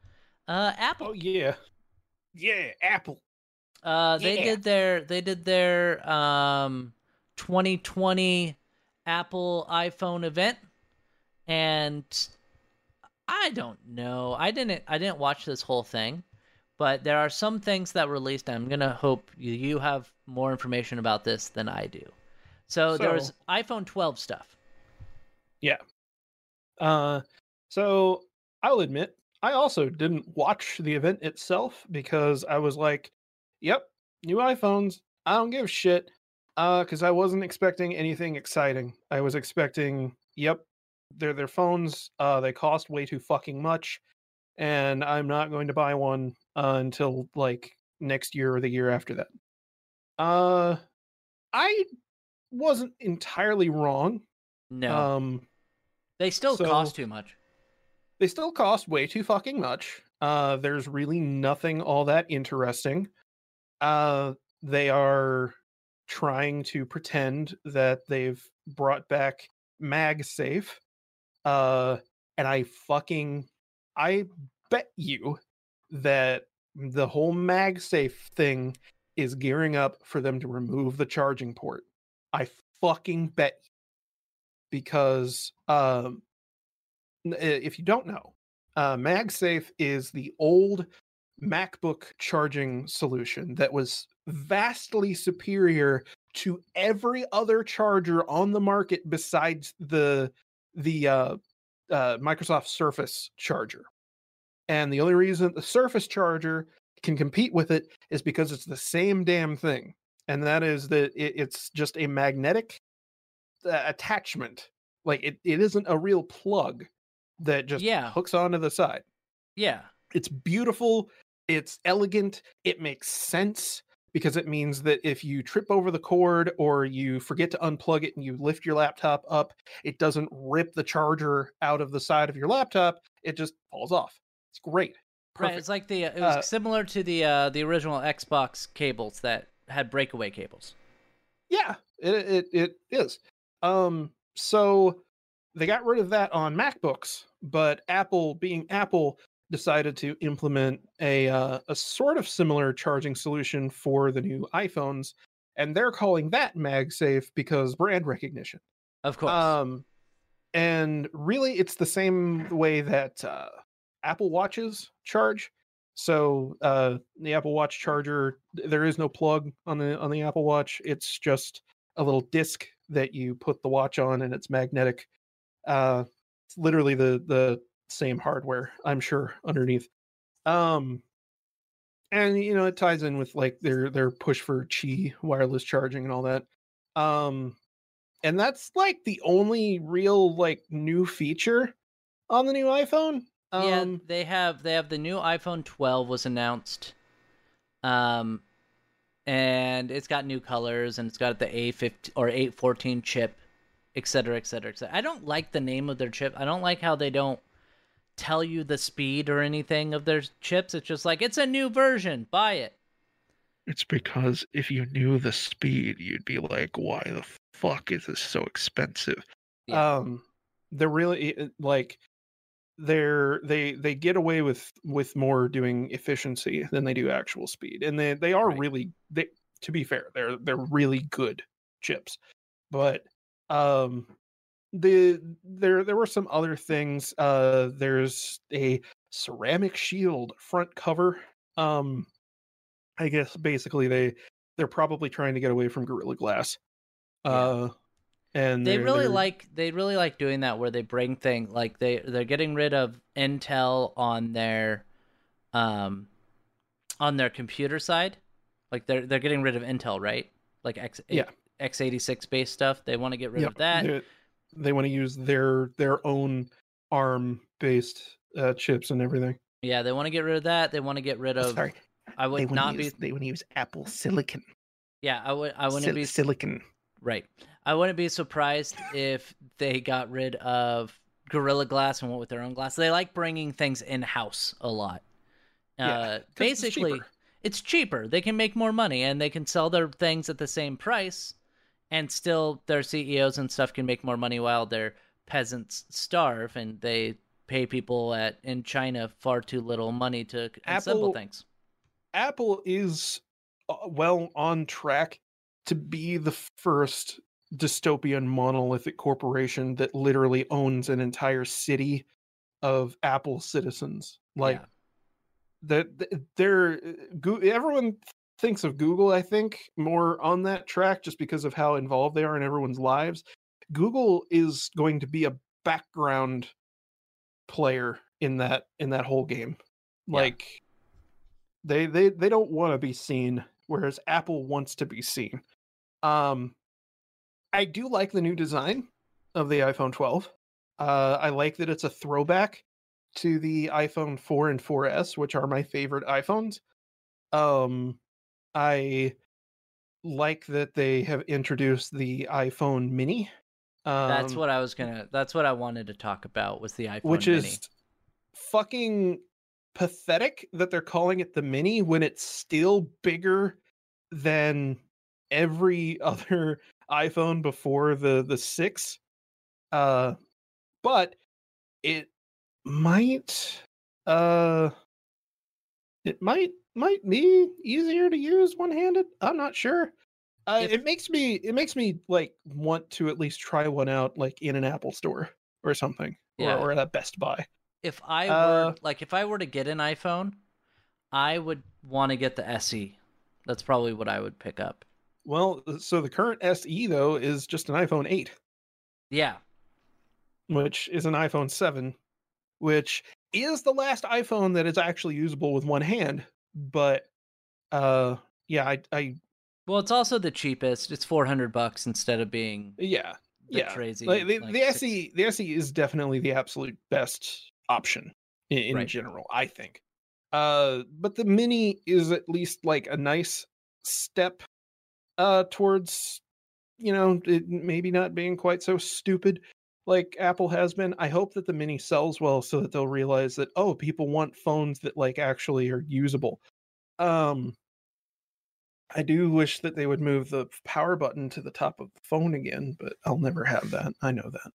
Speaker 2: uh, Apple.
Speaker 3: Oh yeah,
Speaker 4: Yeah, Apple.
Speaker 2: Uh, they
Speaker 4: Yeah.
Speaker 2: did their they did their um 2020 Apple iPhone event, and I don't know. I didn't I didn't watch this whole thing, but there are some things that were released. I'm gonna hope you, have more information about this than I do. So, there was iPhone 12 stuff. Yeah.
Speaker 3: Uh, so I'll admit, I also didn't watch the event itself because I was like, "Yep, new iPhones. I don't give a shit." Uh, because I wasn't expecting anything exciting. I was expecting, "Yep, they're their phones. Uh, they cost way too fucking much, and I'm not going to buy one uh, until like next year or the year after that." Uh, I wasn't entirely wrong.
Speaker 2: No,
Speaker 3: Um,
Speaker 2: they still
Speaker 3: so-
Speaker 2: cost too much.
Speaker 3: they still cost way too fucking much. Uh, there's really nothing all that interesting. Uh, they are trying to pretend that they've brought back MagSafe. Uh, and I fucking, I bet you that the whole MagSafe thing is gearing up for them to remove the charging port. I fucking bet you. because um if you don't know, uh, MagSafe is the old MacBook charging solution that was vastly superior to every other charger on the market besides the the uh, uh, Microsoft Surface charger. And the only reason the Surface charger can compete with it is because it's the same damn thing, and that is that it, it's just a magnetic uh, attachment. Like it, it isn't a real plug that just
Speaker 2: Yeah.
Speaker 3: hooks onto the side.
Speaker 2: Yeah,
Speaker 3: It's beautiful, it's elegant, it makes sense because it means that if you trip over the cord or you forget to unplug it and you lift your laptop up, it doesn't rip the charger out of the side of your laptop, it just falls off. It's great.
Speaker 2: right. It's like the it was
Speaker 3: Uh,
Speaker 2: similar to the uh, the original Xbox cables that had breakaway cables.
Speaker 3: Yeah, it it, it is. Um, so they got rid of that on MacBooks, but Apple, being Apple, decided to implement a uh, a sort of similar charging solution for the new iPhones, and they're calling that MagSafe because brand recognition.
Speaker 2: Of course.
Speaker 3: Um, and really, it's the same way that uh, Apple Watches charge. So uh, the Apple Watch charger, there is no plug on the on the Apple Watch. It's just a little disc that you put the watch on, and it's magnetic. Uh, it's literally the the same hardware, I'm sure, underneath. Um, and you know it ties in with like their their push for Qi wireless charging and all that. Um, and that's like the only real like new feature on the new iPhone.
Speaker 2: yeah,
Speaker 3: Um,
Speaker 2: they have they have the new iPhone 12 was announced. Um and it's got new colors and it's got the A15 or A14 chip, et cetera, et cetera, et cetera. I don't like the name of their chip. I don't like how they don't tell you the speed or anything of their chips. It's just like it's a new version. Buy it.
Speaker 5: It's because if you knew the speed, you'd be like, why the fuck is this so expensive?
Speaker 2: Yeah.
Speaker 3: um they're really like they're they they get away with with more doing efficiency than they do actual speed and they they are
Speaker 2: Right.
Speaker 3: really they to be fair they're they're really good chips but um the there there were some other things. Uh, there's a ceramic shield front cover. Um, I guess basically they they're probably trying to get away from Gorilla Glass.
Speaker 2: Yeah.
Speaker 3: Uh, and
Speaker 2: they really
Speaker 3: they're-
Speaker 2: like they really like doing that where they bring thing like they they're getting rid of Intel on their um on their computer side. Like they're they're getting rid of Intel, right? Like X
Speaker 3: Yeah.
Speaker 2: x86 based stuff. They want to get rid
Speaker 3: Yep,
Speaker 2: of that.
Speaker 3: They, they want to use their their own ARM based uh, chips and everything.
Speaker 2: Yeah, they want to get rid of that. They want to get rid of
Speaker 5: Sorry,
Speaker 2: I would not
Speaker 5: to
Speaker 2: be
Speaker 5: use, they want to use Apple Silicon.
Speaker 2: Yeah, I would I wouldn't
Speaker 5: Sil-
Speaker 2: be
Speaker 5: silicon.
Speaker 2: Right. I wouldn't be surprised if they got rid of Gorilla Glass and went with their own glass. They like bringing things in house a lot.
Speaker 3: Yeah,
Speaker 2: Uh,
Speaker 3: 'cause it's
Speaker 2: basically,
Speaker 3: cheaper.
Speaker 2: it's cheaper. They can make more money and they can sell their things at the same price, and still their CEOs and stuff can make more money while their peasants starve and they pay people at in China far too little money to assemble
Speaker 3: Apple-
Speaker 2: things.
Speaker 3: Apple is uh, well on track to be the first dystopian monolithic corporation that literally owns an entire city of Apple citizens. Like
Speaker 2: Yeah.
Speaker 3: that they're everyone thinks of Google I think more on that track just because of how involved they are in everyone's lives. Google is going to be a background player in that in that whole game.
Speaker 2: Yeah.
Speaker 3: Like they they they don't want to be seen whereas Apple wants to be seen. Um I do like the new design of the iPhone 12. Uh I like that it's a throwback to the iPhone 4 and 4S, which are my favorite iPhones. Um I like that they have introduced the iPhone mini. Um,
Speaker 2: that's what I was gonna. That's what I wanted to talk about was the iPhone
Speaker 3: which
Speaker 2: Mini.
Speaker 3: is fucking pathetic that they're calling it the mini when it's still bigger than every other iPhone before the the 6 uh but it might uh it might might be easier to use one-handed i'm not sure uh,
Speaker 2: If-
Speaker 3: it makes me it makes me like want to at least try one out like in an apple store or something
Speaker 2: Yeah.
Speaker 3: or, or at a best buy
Speaker 2: if I
Speaker 3: Uh,
Speaker 2: were like if I were to get an iPhone, I would want to get the SE. That's probably what I would pick up.
Speaker 3: well so the current se though is just an iphone 8
Speaker 2: Yeah,
Speaker 3: which is an iphone 7 which is the last iphone that is actually usable with one hand but uh yeah i i
Speaker 2: well, it's also the cheapest. It's four hundred bucks instead of being
Speaker 3: yeah yeah
Speaker 2: crazy.
Speaker 3: like, the,
Speaker 2: like,
Speaker 3: the se the se is definitely the absolute best option in, in
Speaker 2: Right.
Speaker 3: general i think uh but the mini is at least like a nice step uh towards you know it maybe not being quite so stupid like apple has been i hope that the mini sells well so that they'll realize that oh people want phones that like actually are usable um i do wish that they would move the power button to the top of the phone again but i'll never have that i know that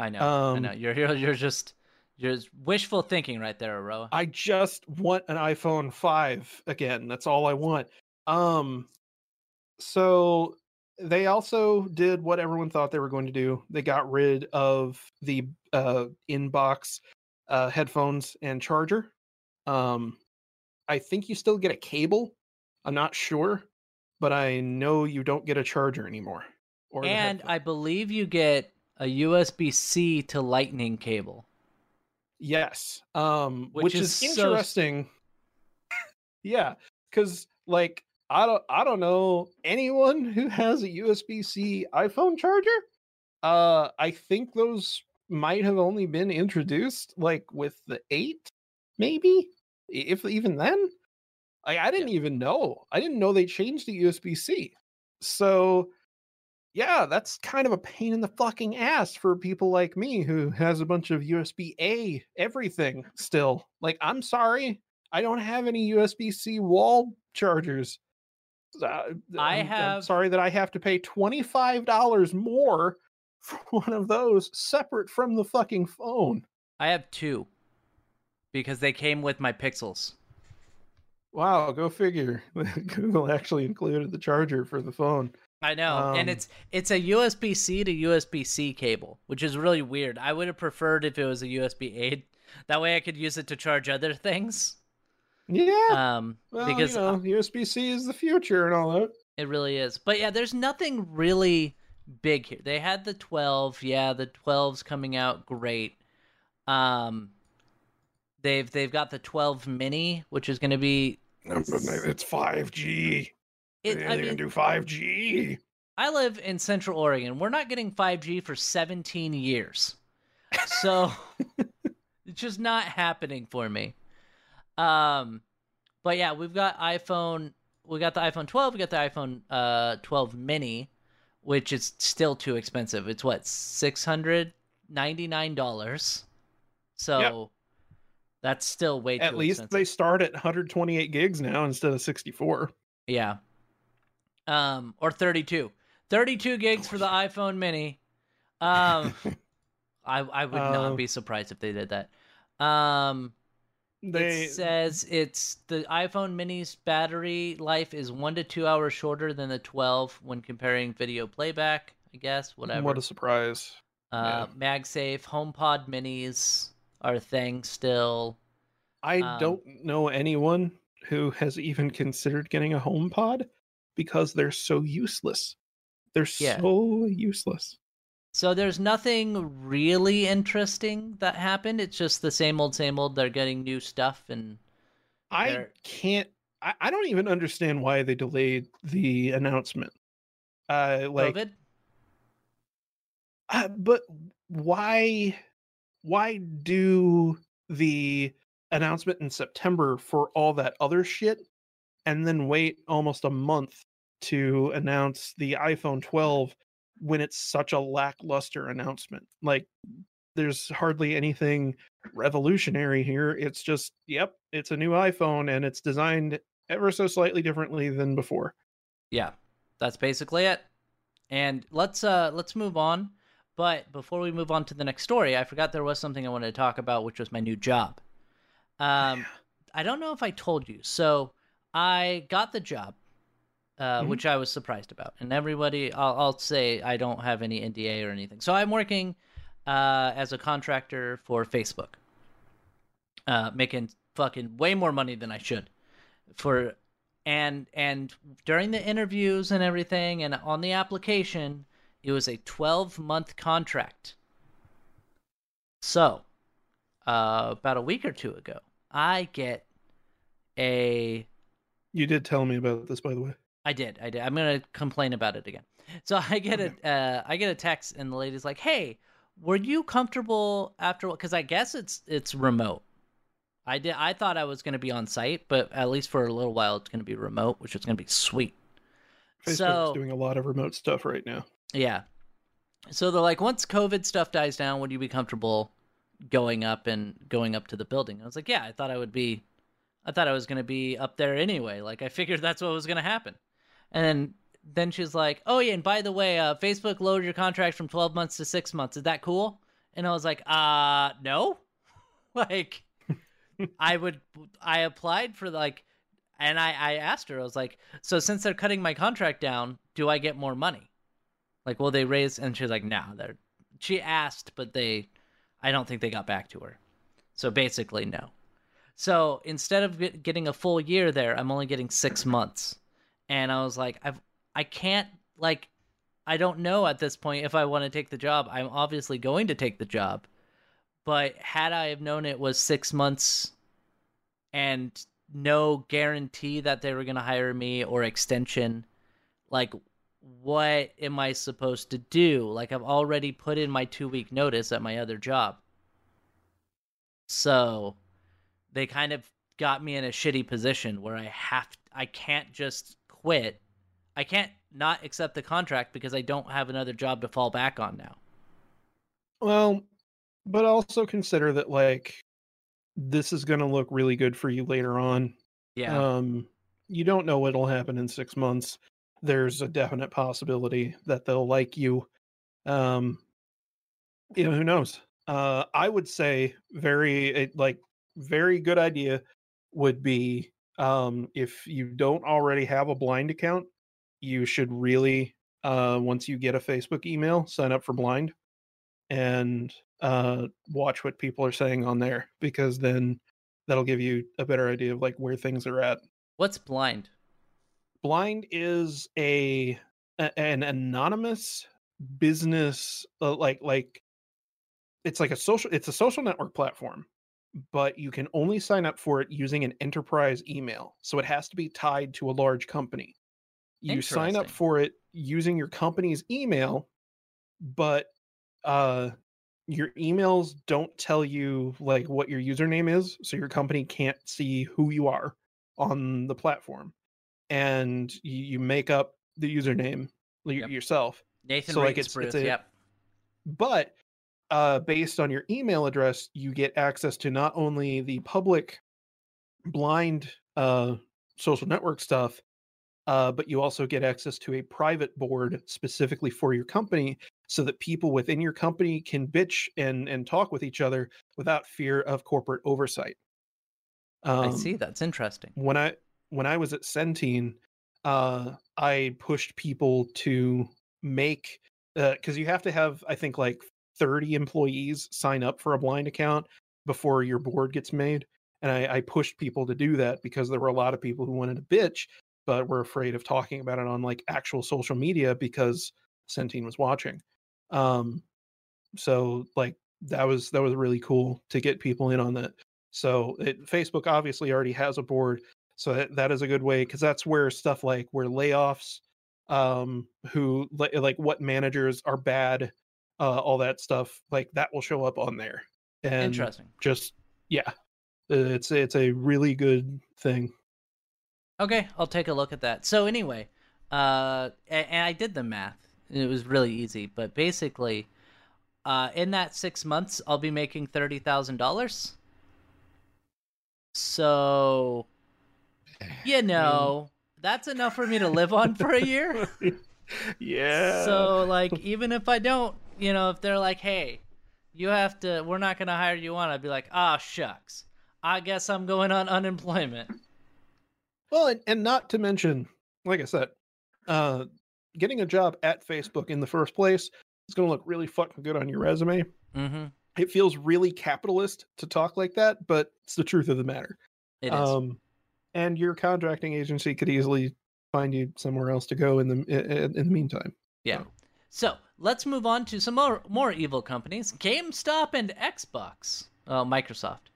Speaker 2: I know. I
Speaker 3: um,
Speaker 2: know. You're you're you're just you're just wishful thinking right there, Aroa.
Speaker 3: I just want an iPhone 5 again. That's all I want. Um so they also did what everyone thought they were going to do. They got rid of the uh inbox uh headphones and charger. Um I think you still get a cable. I'm not sure, but I know you don't get a charger anymore. Or
Speaker 2: and. I believe you get a USB C to Lightning cable.
Speaker 3: Yes. Um
Speaker 2: Which
Speaker 3: which,
Speaker 2: is
Speaker 3: is,
Speaker 2: so
Speaker 3: interesting. yeah, cuz like I don't I don't know anyone who has a USB-C iPhone charger. Uh I think those might have only been introduced like with the 8 maybe if even then. Like I didn't even know. I didn't know they changed the USB-C. So yeah, that's kind of a pain in the fucking ass for people like me who has a bunch of USB A everything still. Like, I'm sorry, I don't have any USB C wall chargers. Uh,
Speaker 2: I
Speaker 3: I'm- I'm
Speaker 2: have-
Speaker 3: sorry that I have to pay $25 more for one of those separate from the fucking phone.
Speaker 2: I have two because they came with my Pixels.
Speaker 3: Wow, go figure. Google actually included the charger for the phone.
Speaker 2: I know, and
Speaker 3: Um,
Speaker 2: it's it's a USB C to USB C cable, which is really weird. I would have preferred if it was a USB A. That way, I could use it to charge other things.
Speaker 3: Yeah.
Speaker 2: Um,
Speaker 3: well,
Speaker 2: because
Speaker 3: you know, USB C is the future and all that.
Speaker 2: It really is. But yeah, there's nothing really big here. They had the 12. Yeah, the 12's coming out great. Um they've they've got the 12 mini, which is going to be
Speaker 3: It's 5G.
Speaker 2: it,
Speaker 3: they
Speaker 2: I
Speaker 3: can
Speaker 2: mean,
Speaker 3: do 5G.
Speaker 2: I live in Central Oregon. We're not getting 5G for 17 years. So it's just not happening for me. Um but yeah, we've got iPhone we got the iPhone 12, we got the iPhone uh 12 mini, which is still too expensive. It's what, $699. So that's still way too
Speaker 3: At least
Speaker 2: expensive.
Speaker 3: they start at 128 gigs now instead of 64.
Speaker 2: Yeah. Um, or 32. 32 gigs for the iPhone mini. Um, I I would not
Speaker 3: Um,
Speaker 2: be surprised if they did that. Um,
Speaker 3: They
Speaker 2: it says it's the iPhone mini's battery life is one to two hours shorter than the 12 when comparing video playback. I guess whatever.
Speaker 3: what a surprise.
Speaker 2: uh, MagSafe, HomePod minis are a thing still.
Speaker 3: I
Speaker 2: Um,
Speaker 3: don't know anyone who has even considered getting a home pod because they're so useless. They're
Speaker 2: Yeah.
Speaker 3: so useless.
Speaker 2: So there's nothing really interesting that happened. It's just the same old, same old. They're getting new stuff, and
Speaker 3: I
Speaker 2: They're-
Speaker 3: can't I, I don't even understand why they delayed the announcement. Uh like
Speaker 2: COVID.
Speaker 3: uh, but why why do the announcement in September for all that other shit and then wait almost a month to announce the iPhone 12 when it's such a lackluster announcement like there's hardly anything revolutionary here it's just yep it's a new iPhone and it's designed ever so slightly differently than before
Speaker 2: Yeah, that's basically it. And let's uh let's move on. But before we move on to the next story, I forgot there was something I wanted to talk about, which was my new job. Um, I don't know if I told you. So I got the job, uh,
Speaker 3: Mhm.
Speaker 2: which I was surprised about. And everybody, I'll, I'll say I don't have any NDA or anything. So I'm working uh, as a contractor for Facebook, uh, making fucking way more money than I should for and and during the interviews and everything and on the application it was a 12 month contract so uh about a week or two ago i get a
Speaker 3: you did tell me about this by the way
Speaker 2: I did. I did. I'm gonna complain about it again. So I get a uh, I get a text and the lady's like, "Hey, were you comfortable after? Because I guess it's it's remote. I did. I thought I was gonna be on site, but at least for a little while, it's gonna be remote, which is gonna be sweet.
Speaker 3: Facebook's
Speaker 2: so
Speaker 3: doing a lot of remote stuff right now
Speaker 2: yeah. So they're like, once COVID stuff dies down, would you be comfortable going up and going up to the building? I was like, yeah. I thought I would be. I thought I was gonna be up there anyway. Like I figured that's what was gonna happen. And then she's like, "Oh yeah, and by the way, uh, Facebook lowered your contract from 12 months to six months. Is that cool?" And I was like, "Uh, no." like, I would. I applied for like, and I I asked her. I was like, "So since they're cutting my contract down, do I get more money?" Like, will they raise? And she's like, "No." They're. She asked, but they, I don't think they got back to her. So basically, no. So instead of getting a full year there, I'm only getting six months and I was like, I've I can't like I don't know at this point if I want to take the job. I'm obviously going to take the job, but had I have known it was six months and no guarantee that they were going to hire me or extension, like what am I supposed to do? Like I've already put in my two week notice at my other job, so they kind of got me in a shitty position where I have I can't just quit. I can't not accept the contract because I don't have another job to fall back on now.
Speaker 3: Well, but also consider that like this is going to look really good for you later on.
Speaker 2: Yeah.
Speaker 3: Um you don't know what'll happen in 6 months. There's a definite possibility that they'll like you. Um you know, who knows. Uh I would say very like very good idea would be um if you don't already have a blind account, you should really uh, once you get a Facebook email, sign up for Blind and uh, watch what people are saying on there because then that'll give you a better idea of like where things are at.
Speaker 2: What's blind?
Speaker 3: Blind is a, a- an anonymous business uh, like like it's like a social it's a social network platform but you can only sign up for it using an enterprise email so it has to be tied to a large company you sign up for it using your company's email but uh your emails don't tell you like what your username is so your company can't see who you are on the platform and you, make up the username
Speaker 2: Yep.
Speaker 3: yourself
Speaker 2: Nathan
Speaker 3: So, like, it's-
Speaker 2: Bruce.
Speaker 3: it's a-
Speaker 2: Yep.
Speaker 3: but uh, based on your email address, you get access to not only the public blind uh, social network stuff, uh, but you also get access to a private board specifically for your company so that people within your company can bitch and, and talk with each other without fear of corporate oversight.
Speaker 2: I
Speaker 3: Um,
Speaker 2: see. That's interesting.
Speaker 3: when I when I was at Centene, uh, I pushed people to make because you have to have I think like thirty employees sign up for a blind account before your board gets made, and I, I pushed people to do that because there were a lot of people who wanted to bitch but were afraid of talking about it on like actual social media because Centene was watching. Um, so like that was that was really cool to get people in on that. So it, Facebook obviously already has a board, so that, that is a good way because that's where stuff like where layoffs, um, who li- like what managers are bad, uh, all that stuff like that will show up on there. And
Speaker 2: Interesting.
Speaker 3: just yeah, it's it's a really good thing.
Speaker 2: Okay, I'll take a look at that. So anyway, uh, a- and, I did the math. It was really easy, but basically, uh, in that six months, I'll be making thirty thousand dollars. So, you know, that's enough for me to live on for a year.
Speaker 3: yeah.
Speaker 2: So, like, even if I don't, you know, if they're like, "Hey, you have to, we're not gonna hire you on," I'd be like, "Ah, shucks, I guess I'm going on unemployment."
Speaker 3: Well, and, and not to mention, like I said, uh, getting a job at Facebook in the first place is going to look really fucking good on your resume.
Speaker 2: Mm-hmm.
Speaker 3: It feels really capitalist to talk like that, but it's the truth of the matter.
Speaker 2: It is.
Speaker 3: Um, and your contracting agency could easily find you somewhere else to go in the in, in the meantime.
Speaker 2: Yeah.
Speaker 3: So,
Speaker 2: So let's move on to some more more evil companies: GameStop and Xbox. Uh, Microsoft.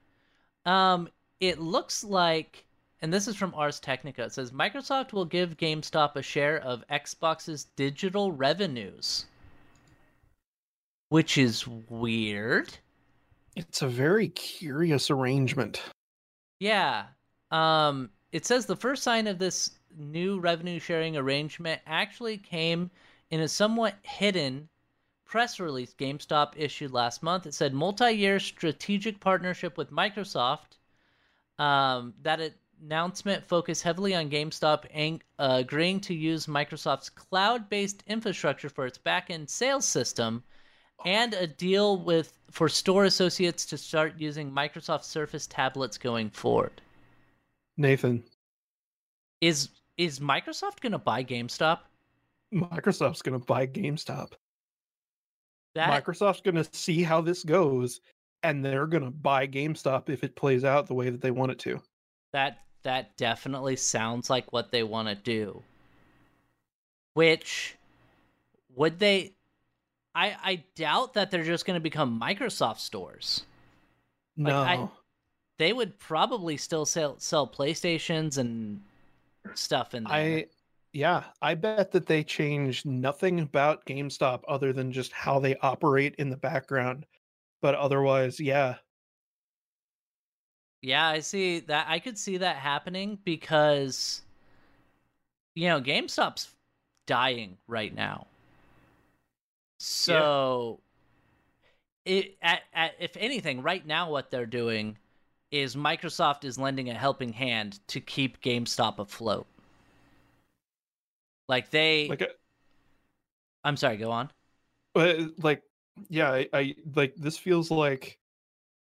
Speaker 2: Um, it looks like, and this is from Ars Technica. It says Microsoft will give GameStop a share of Xbox's digital revenues, which is weird.
Speaker 3: it's a very curious arrangement.
Speaker 2: Yeah. Um, it says the first sign of this new revenue sharing arrangement actually came in a somewhat hidden press release GameStop issued last month. It said multi-year strategic partnership with Microsoft. Um, that announcement focused heavily on GameStop ang- uh, agreeing to use Microsoft's cloud-based infrastructure for its back-end sales system, and a deal with for store associates to start using Microsoft Surface tablets going forward.
Speaker 3: Nathan,
Speaker 2: Is is Microsoft going to buy GameStop?
Speaker 3: Microsoft's going to buy GameStop.
Speaker 2: That
Speaker 3: Microsoft's going to see how this goes, and they're going to buy GameStop if it plays out the way that they want it to.
Speaker 2: that that definitely sounds like what they want to do. Which would they I I doubt that they're just going to become Microsoft stores. Like,
Speaker 3: No,
Speaker 2: I- They would probably still sell sell PlayStations and stuff in there.
Speaker 3: I, yeah, I bet that they change nothing about GameStop other than just how they operate in the background. But otherwise, yeah,
Speaker 2: Yeah, I see that. I could see that happening because, you know, GameStop's dying right now. So, it at, at if anything, right now what they're doing is Microsoft is lending a helping hand to keep GameStop afloat. Like they,
Speaker 3: like, uh,
Speaker 2: I'm sorry, go on.
Speaker 3: uh, like, yeah, I, I like this feels like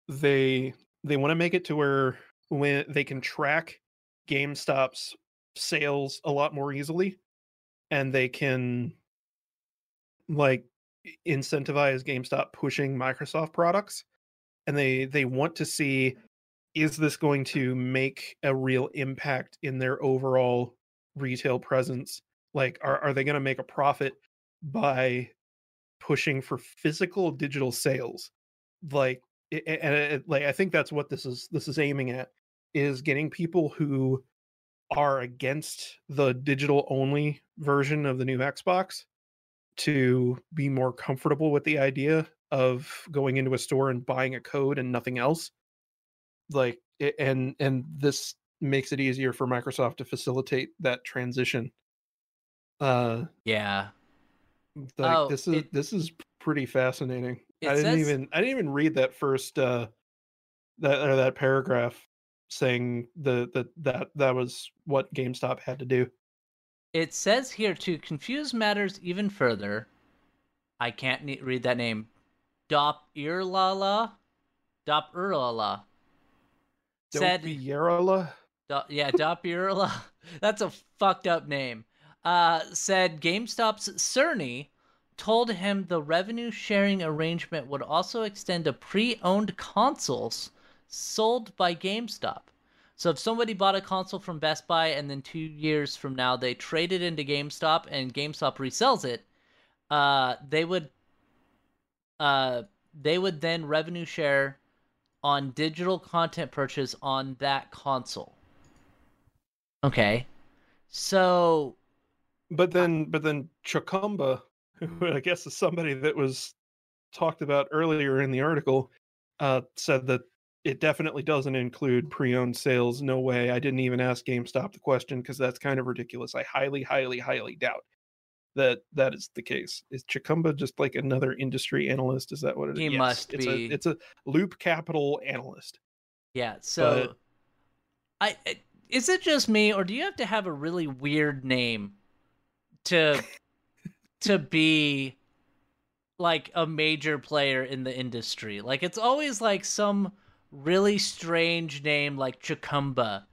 Speaker 3: they they want to make it to where when they can track GameStop's sales a lot more easily, and they can like incentivize GameStop pushing Microsoft products and they they want to see is this going to make a real impact in their overall retail presence like are, are they going to make a profit by pushing for physical digital sales? Like it, and it, like i think that's what this is this is aiming at is getting people who are against the digital only version of the new xbox to be more comfortable with the idea of going into a store and buying a code and nothing else. Like and and this makes it easier for microsoft to facilitate that transition uh
Speaker 2: Yeah.
Speaker 3: like
Speaker 2: Oh,
Speaker 3: this is
Speaker 2: it-
Speaker 3: this is pretty fascinating i didn't
Speaker 2: says-
Speaker 3: even i didn't even read that first uh that or that paragraph saying the that that that was what gamestop had to do
Speaker 2: It says here to confuse matters even further. I can't ne- read that name. Dop Irlala? Dop Irlala. Said
Speaker 3: Dopierala?
Speaker 2: Do- yeah, Dopierla. That's a fucked up name. Uh, said GameStop's Cerny told him the revenue sharing arrangement would also extend to pre-owned consoles sold by GameStop. So if somebody bought a console from Best Buy and then two years from now they trade it into GameStop and GameStop resells it, uh, they would, uh, they would then revenue share on digital content purchase on that console. Okay. So
Speaker 3: But uh then, but then Chocumba, who I mm-hmm. guess is somebody that was talked about earlier in the article, uh, said that it definitely doesn't include pre-owned sales. No way. I didn't even ask GameStop the question because that's kind of ridiculous. I highly, highly, highly doubt that that is the case. Is Chocumba just like another industry analyst? Is that what it is?
Speaker 2: He
Speaker 3: Yes,
Speaker 2: must
Speaker 3: it's
Speaker 2: be.
Speaker 3: A, it's a Loop Capital analyst.
Speaker 2: yeah, so I I- is it just me or do you have to have a really weird name to to be like a major player in the industry? Like it's always like some really strange name like Chacumba.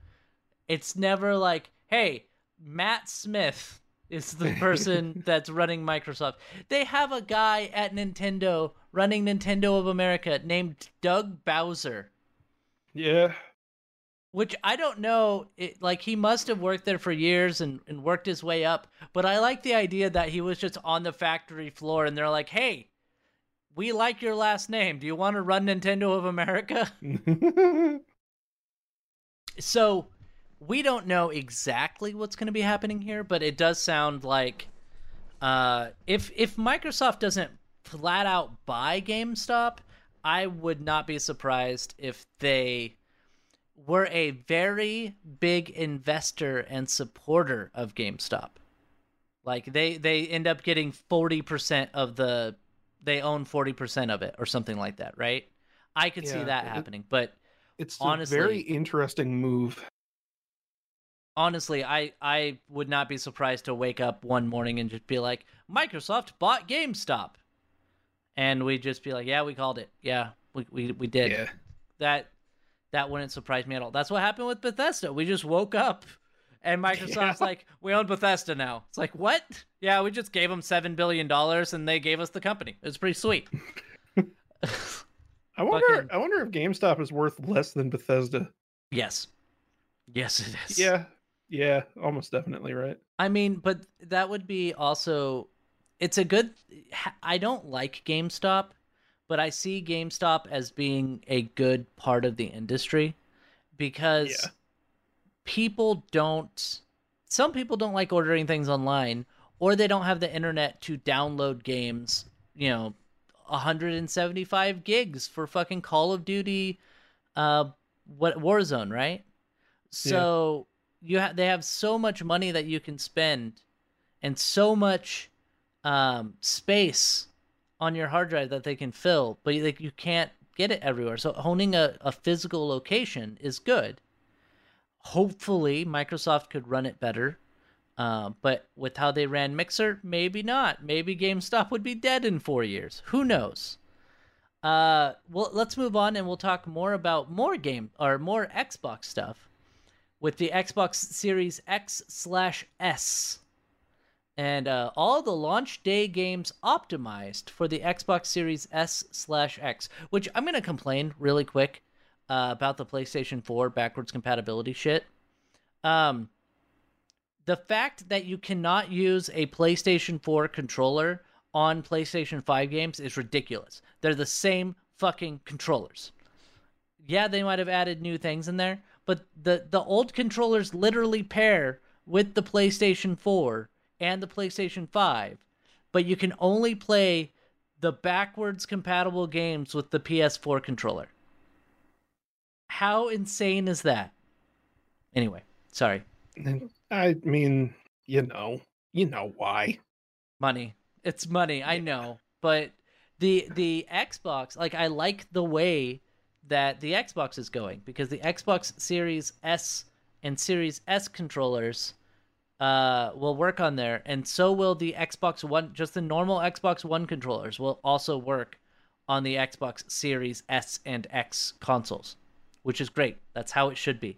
Speaker 2: It's never like, hey, Matt Smith is the person that's running Microsoft. They have a guy at Nintendo running Nintendo of America named Doug Bowser,
Speaker 3: Yeah.
Speaker 2: Which I don't know. It, like, he must have worked there for years and, and worked his way up. But I like the idea that he was just on the factory floor and they're like, hey, we like your last name. Do you want to run Nintendo of America? so we don't know exactly what's going to be happening here, but it does sound like uh, if if Microsoft doesn't flat out buy GameStop, I would not be surprised if they were a very big investor and supporter of GameStop. Like they they end up getting 40% of the they own 40% of it or something like that, right? I could see that
Speaker 3: it-
Speaker 2: happening, but
Speaker 3: it's
Speaker 2: Honestly-
Speaker 3: a very interesting move.
Speaker 2: honestly, I I would not be surprised to wake up one morning and just be like, Microsoft bought GameStop, and we'd just be like, yeah, we called it, yeah, we we we did.
Speaker 3: Yeah.
Speaker 2: That that wouldn't surprise me at all. That's what happened with Bethesda. We just woke up. And Microsoft's
Speaker 3: Yeah.
Speaker 2: like, we own Bethesda now. It's like, what? Yeah, we just gave them seven billion dollars, and they gave us the company. It's pretty sweet.
Speaker 3: I wonder.
Speaker 2: Fucking-
Speaker 3: I wonder if GameStop is worth less than Bethesda.
Speaker 2: yes, yes, it is.
Speaker 3: Yeah, yeah, almost definitely right.
Speaker 2: I mean, but that would be also it's a good I don't like GameStop, but I see GameStop as being a good part of the industry because
Speaker 3: Yeah.
Speaker 2: people don't some people don't like ordering things online or they don't have the internet to download games, you know, 175 gigs for fucking Call of Duty uh what Warzone, right? So you have they have so much money that you can spend and so much um space on your hard drive that they can fill, but like you can't get it everywhere. So honing a, a physical location is good. Hopefully Microsoft could run it better. Uh, but with how they ran Mixer, maybe not. Maybe GameStop would be dead in four years. Who knows? Uh, well, let's move on and we'll talk more about more game or more Xbox stuff with the Xbox Series X slash S. and uh, all the launch day games optimized for the Xbox Series S slash X. Which I'm gonna complain really quick uh, about the PlayStation 4 backwards compatibility shit. Um, the fact that you cannot use a PlayStation 4 controller on PlayStation 5 games is ridiculous. They're the same fucking controllers. Yeah, they might have added new things in there, but the the old controllers literally pair with the PlayStation 4 and the PlayStation 5, but you can only play the backwards compatible games with the PS4 controller. How insane is that? Anyway, sorry.
Speaker 3: I mean, you know, you know why.
Speaker 2: Money. It's money, I know. But the the Xbox, like I like the way that the Xbox is going because the Xbox Series S and Series S controllers uh, will work on there, and so will the Xbox One. Just the normal Xbox One controllers will also work on the Xbox Series S and X consoles, which is great. That's how it should be,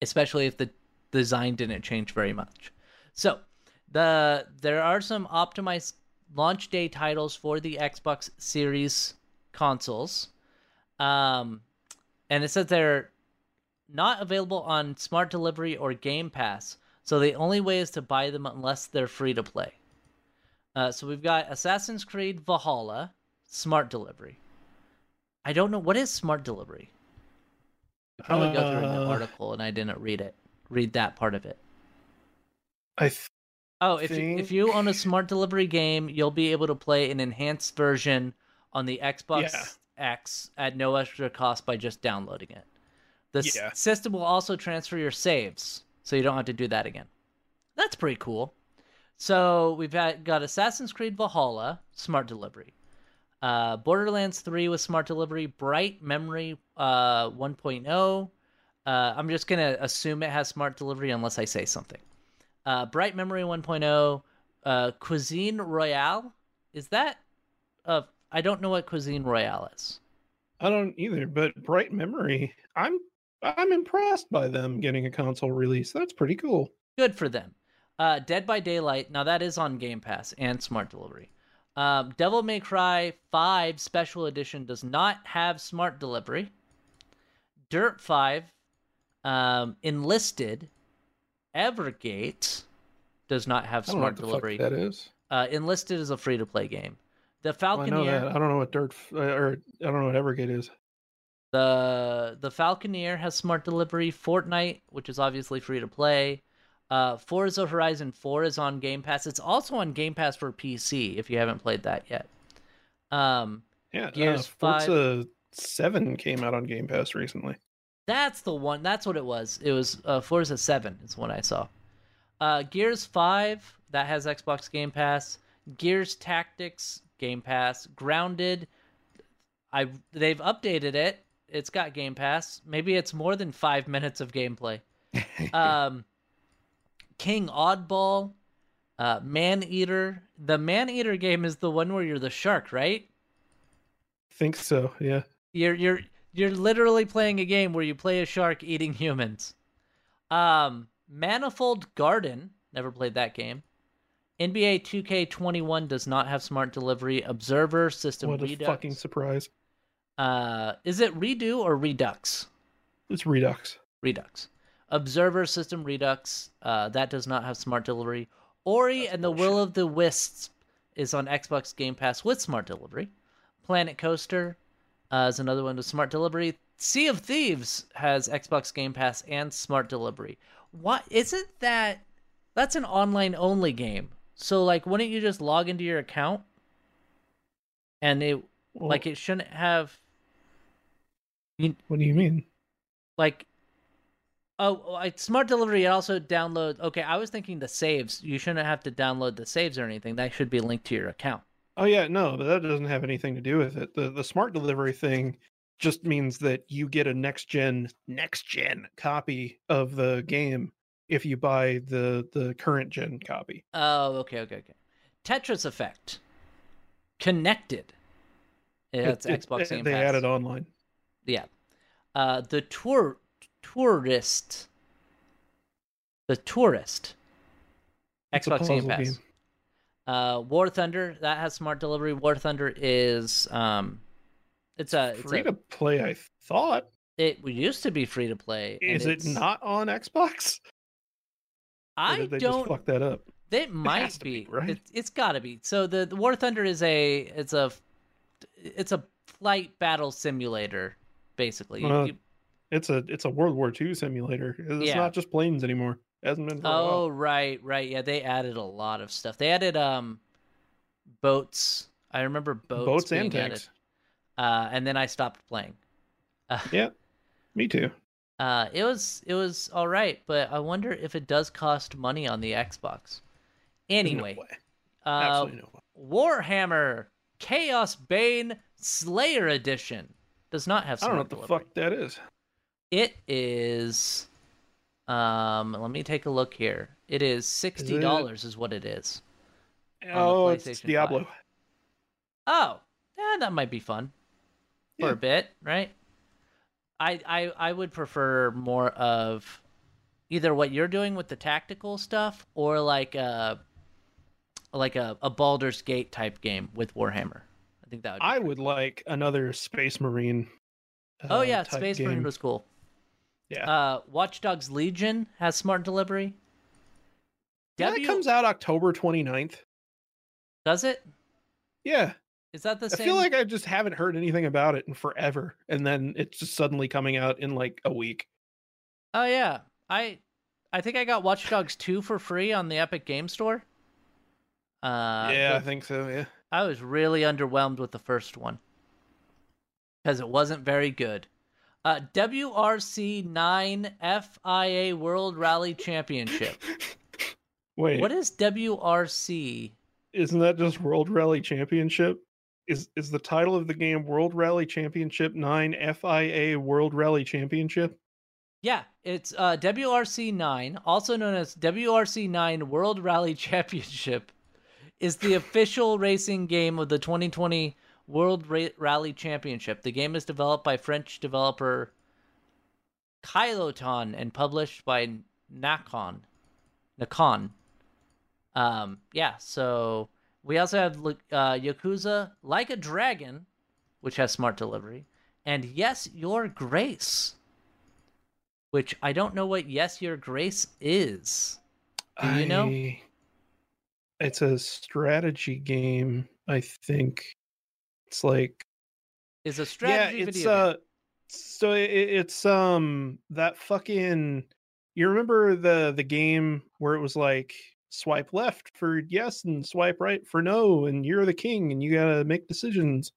Speaker 2: especially if the design didn't change very much. So the there are some optimized launch day titles for the Xbox Series consoles. Um, and it says they're not available on Smart Delivery or Game Pass. So the only way is to buy them unless they're free to play. Uh, so we've got Assassin's Creed Valhalla, Smart Delivery. I don't know what is Smart Delivery. I probably go through an
Speaker 3: Uh,
Speaker 2: article and I didn't read it. Read that part of it.
Speaker 3: I th-
Speaker 2: Oh, if you, if you own a smart delivery game, you'll be able to play an enhanced version on the Xbox
Speaker 3: Yeah.
Speaker 2: X at no extra cost by just downloading it. The s- system will also transfer your saves, so you don't have to do that again. That's pretty cool. So we've got Assassin's Creed Valhalla smart delivery, uh, Borderlands 3 with smart delivery, Bright Memory uh, 1.0. Uh, I'm just gonna assume it has smart delivery unless I say something uh, Bright Memory 1.0, uh, Cuisine Royale. Is that? Uh, I don't know what Cuisine Royale is.
Speaker 3: I don't either, but Bright Memory, I'm I'm impressed by them getting a console release. That's pretty cool.
Speaker 2: Good for them. Uh, Dead by Daylight. Now that is on Game Pass and Smart Delivery. Um, Devil May Cry 5 Special Edition does not have Smart Delivery. Dirt 5, um, Enlisted, Evergate does not have
Speaker 3: I don't know
Speaker 2: Smart delivery.
Speaker 3: fuck that is.
Speaker 2: Uh, Enlisted is a free to play game. The
Speaker 3: Well, I know
Speaker 2: Falconeer.
Speaker 3: that. I don't know what Dirt uh, or I don't know what Evergate is.
Speaker 2: The the Falconeer has smart delivery. Fortnite, which is obviously free to play. Uh, Forza Horizon 4 is on Game Pass. It's also on Game Pass for PC if you haven't played that yet. Um,
Speaker 3: Yeah,
Speaker 2: Gears
Speaker 3: uh,
Speaker 2: 5.
Speaker 3: Forza Seven came out on Game Pass recently.
Speaker 2: that's the one. That's what it was. It was uh, Forza 7 is what I saw. Uh, Gears 5 that has Xbox Game Pass. Gears Tactics Game Pass. Grounded. I they've updated it. It's got Game Pass. Maybe it's more than five minutes of gameplay. um, King Oddball, uh, Man Eater. The Man Eater game is the one where you're the shark, right?
Speaker 3: think so. Yeah.
Speaker 2: You're you're you're literally playing a game where you play a shark eating humans. Um, Manifold Garden. Never played that game. NBA 2K21 does not have smart delivery. Observer System
Speaker 3: what a
Speaker 2: Redux.
Speaker 3: fucking surprise!
Speaker 2: Uh, is it Redo or Redux?
Speaker 3: It's Redux.
Speaker 2: Redux. Observer System Redux. Uh, that does not have smart delivery. Ori
Speaker 3: That's
Speaker 2: and the Will of the Wisps is on Xbox Game Pass with smart delivery. Planet Coaster uh, is another one with smart delivery. Sea of Thieves has Xbox Game Pass and smart delivery. What isn't that? That's an online only game. So like, wouldn't you just log into your account? And it
Speaker 3: Well,
Speaker 2: like it shouldn't have
Speaker 3: what do you mean?
Speaker 2: like oh smart delivery it also download okay i was thinking the saves you shouldn't have to download the saves or anything that should be linked to your account
Speaker 3: Oh yeah, no, but that doesn't have anything to do with it. The the smart delivery thing just means that you get a next gen next gen copy of the game if you buy the the current gen copy.
Speaker 2: oh okay okay okay tetris effect connected yeah, it's
Speaker 3: It- it-
Speaker 2: xbox
Speaker 3: it-
Speaker 2: game
Speaker 3: they
Speaker 2: Pass.
Speaker 3: added online.
Speaker 2: Yeah uh the tour tourist the tourist
Speaker 3: It's
Speaker 2: Xbox Game Pass.
Speaker 3: game.
Speaker 2: Uh, War Thunder that has smart delivery. War Thunder is um, it's a it's
Speaker 3: Free
Speaker 2: a,
Speaker 3: to play, I thought.
Speaker 2: it used to be free to play.
Speaker 3: Is it not on Xbox?
Speaker 2: I don't.
Speaker 3: fuck that up?
Speaker 2: It might
Speaker 3: has be,
Speaker 2: be.
Speaker 3: right?
Speaker 2: It, it's got to be. So the, the War Thunder is a it's a it's a flight battle simulator, basically. You-
Speaker 3: Uh,
Speaker 2: you-
Speaker 3: It's a it's a World War II simulator. It's
Speaker 2: Yeah.
Speaker 3: not just planes anymore. hasn't been
Speaker 2: oh right, right. Yeah, they added a lot of stuff. They added um boats. I remember boats,
Speaker 3: Boats and tanks.
Speaker 2: Uh, and then I stopped playing. Uh,
Speaker 3: Yeah. Me too.
Speaker 2: Uh, it was it was all right, but I wonder if it does cost money on the Xbox.
Speaker 3: There's no
Speaker 2: Anyway,
Speaker 3: way.
Speaker 2: uh,
Speaker 3: Absolutely no way.
Speaker 2: Warhammer Chaos Bane Slayer Edition does not have.
Speaker 3: I don't know what the fuck that is.
Speaker 2: It is. Um, let me take a look here. It is sixty dollars, is what it is. the
Speaker 3: Oh, it's Diablo.
Speaker 2: 5. Oh, yeah, that might be fun for
Speaker 3: Yeah.
Speaker 2: a bit, right? I, I I would prefer more of either what you're doing with the tactical stuff or like a like a, a Baldur's Gate type game with Warhammer. I think that would. Be
Speaker 3: I
Speaker 2: great.
Speaker 3: would like another Space Marine.
Speaker 2: Oh
Speaker 3: uh,
Speaker 2: yeah,
Speaker 3: type
Speaker 2: Space Marine was cool.
Speaker 3: Yeah.
Speaker 2: Uh, Watch Dogs Legion has smart delivery.
Speaker 3: Yeah,
Speaker 2: W-
Speaker 3: that comes out October 29th.
Speaker 2: Does it?
Speaker 3: Yeah.
Speaker 2: Is that the
Speaker 3: I
Speaker 2: same?
Speaker 3: I feel like I just haven't heard anything about it in forever. And then it's just suddenly coming out in like a week.
Speaker 2: Oh yeah, I I think I got Watch Dogs 2 for free on the Epic Game Store. Uh,
Speaker 3: yeah, I think so. Yeah.
Speaker 2: I was really underwhelmed with the first one because it wasn't very good. Uh, WRC 9 FIA World Rally Championship.
Speaker 3: Wait,
Speaker 2: What is WRC?
Speaker 3: isn't that just World Rally Championship? Is is the title of the game World Rally Championship 9 FIA World Rally Championship?
Speaker 2: Yeah, it's uh, WRC 9, also known as WRC 9 World Rally Championship, is the official racing game of the 2020 World Ra- Rally Championship. The game is developed by French developer Kylotonn and published by Nacon. Nacon. Um, yeah, so we also have uh, Yakuza Like a Dragon, which has smart delivery, and Yes, Your Grace which I don't know what Yes Your Grace is. Do you know?
Speaker 3: It's a strategy game, I think. It's like
Speaker 2: Is a strategy
Speaker 3: yeah, it's
Speaker 2: video
Speaker 3: uh so it, it's um that fucking you remember the the game where it was like swipe left for yes and swipe right for no and you're the king and you got to make decisions.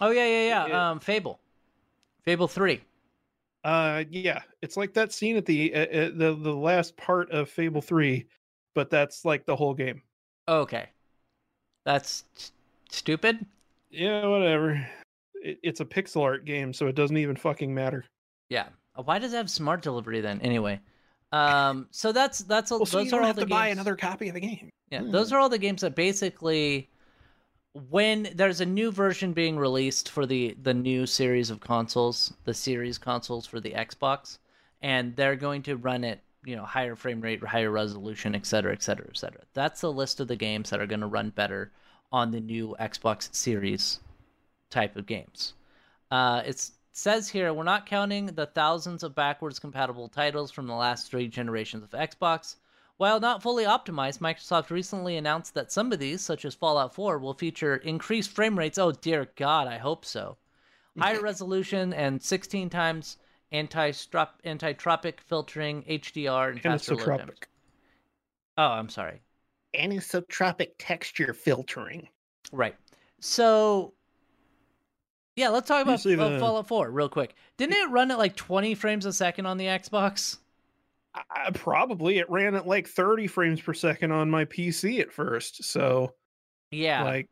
Speaker 2: Oh yeah, yeah, yeah.
Speaker 3: it-
Speaker 2: um, Fable, Fable Three.
Speaker 3: Uh yeah, it's like that scene at the uh, uh, the the last part of Fable 3, but that's like the whole game.
Speaker 2: Okay, that's s- stupid.
Speaker 3: Yeah, whatever. It, it's a pixel art game, so it doesn't even fucking matter.
Speaker 2: Yeah. Uh, Why does it have smart delivery then? Anyway, um, so that's that's all.
Speaker 3: Well, so
Speaker 2: those
Speaker 3: you
Speaker 2: are
Speaker 3: don't
Speaker 2: all
Speaker 3: have
Speaker 2: the
Speaker 3: to buy another copy of the game.
Speaker 2: Yeah,
Speaker 3: Hmm.
Speaker 2: those are all the games that basically, when there's a new version being released for the the new series of consoles, the series consoles for the Xbox, and they're going to run it, you know, higher frame rate, higher resolution, et cetera, et cetera, et cetera. That's the list of the games that are going to run better on the new Xbox Series type of games. Uh, it says here we're not counting the thousands of backwards compatible titles from the last three generations of Xbox. While not fully optimized, Microsoft recently announced that some of these, such as Fallout 4, will feature increased frame rates. Oh dear God, I hope so. Higher resolution and 16 times anti-strop- anti-tropic filtering, HDR, and faster load times.
Speaker 3: Anisotropic.
Speaker 2: Oh, I'm sorry.
Speaker 4: Anisotropic texture filtering.
Speaker 2: Right. So, yeah, let's talk about
Speaker 3: Usually
Speaker 2: uh,
Speaker 3: the-
Speaker 2: Fallout 4 real quick. Didn't it run at like 20 frames a second on the Xbox?
Speaker 3: I, probably it ran at like 30 frames per second on my PC at first. So
Speaker 2: Yeah.
Speaker 3: like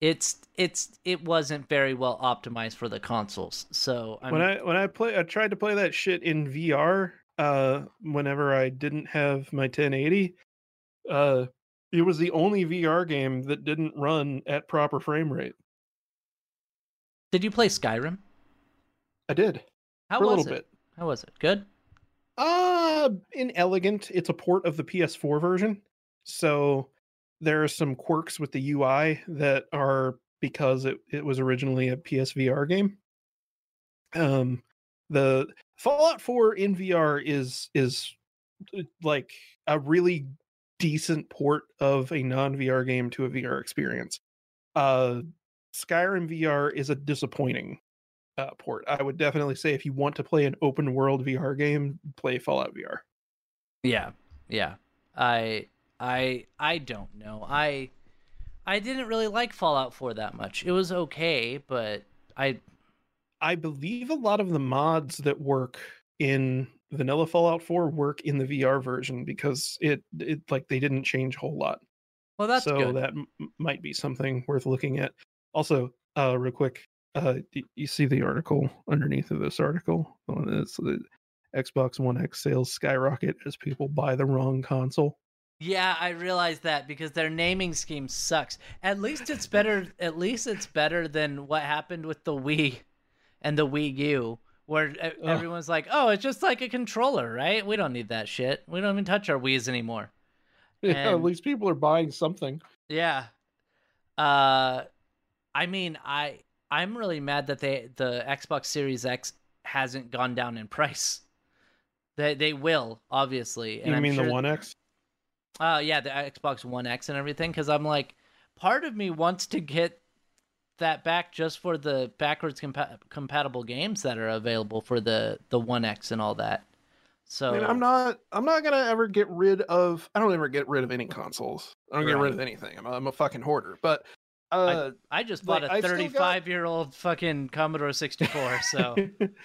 Speaker 2: it's it's it wasn't very well optimized for the consoles. So I'm
Speaker 3: when I when I play I tried to play that shit in VR uh whenever I didn't have my 1080 uh it was the only VR game that didn't run at proper frame rate.
Speaker 2: Did you play Skyrim?
Speaker 3: I did
Speaker 2: How
Speaker 3: for a
Speaker 2: was
Speaker 3: little
Speaker 2: it?
Speaker 3: bit.
Speaker 2: How was it? Good?
Speaker 3: Uh inelegant. It's a port of the PS4 version. So there are some quirks with the UI that are because it, it was originally a PSVR game. Um the Fallout 4 in VR is is uh, like a really decent port of a non-VR game to a VR experience. Uh Skyrim VR is a disappointing uh, port. I would definitely say if you want to play an open world VR game, play Fallout VR.
Speaker 2: Yeah, yeah. I I I don't know. I I didn't really like Fallout 4 that much. It was okay, but I
Speaker 3: I believe a lot of the mods that work in vanilla Fallout 4 work in the VR version because it it like they didn't change a whole lot.
Speaker 2: well that's
Speaker 3: so
Speaker 2: good.
Speaker 3: that m- might be something worth looking at. Also, uh real quick, uh you see the article underneath of this article on this the Xbox One X sales skyrocket as people buy the wrong console.
Speaker 2: Yeah, I realized that because their naming scheme sucks. At least it's better. At least it's better than what happened with the Wii and the Wii U, where e- everyone's like, "Oh, it's just like a controller, right? We don't need that shit. We don't even touch our Wii's anymore."
Speaker 3: Yeah,
Speaker 2: And-
Speaker 3: at least people are buying something.
Speaker 2: Yeah. Uh, I mean, I I'm really mad that they the Xbox Series X hasn't gone down in price. They they will obviously. And
Speaker 3: you
Speaker 2: I'm
Speaker 3: mean
Speaker 2: sure-
Speaker 3: the One X?
Speaker 2: Uh, yeah, the Xbox One X and everything. Because I'm like, part of me wants to get that back just for the backwards compa- compatible games that are available for the the One X and all that. So
Speaker 3: I mean, I'm not. I'm not gonna ever get rid of. I don't ever get rid of any consoles. I don't get rid of anything. I'm a, I'm a fucking hoarder. But uh,
Speaker 2: I just
Speaker 3: like,
Speaker 2: bought
Speaker 3: I
Speaker 2: a
Speaker 3: still got-
Speaker 2: 35 year old fucking Commodore 64. So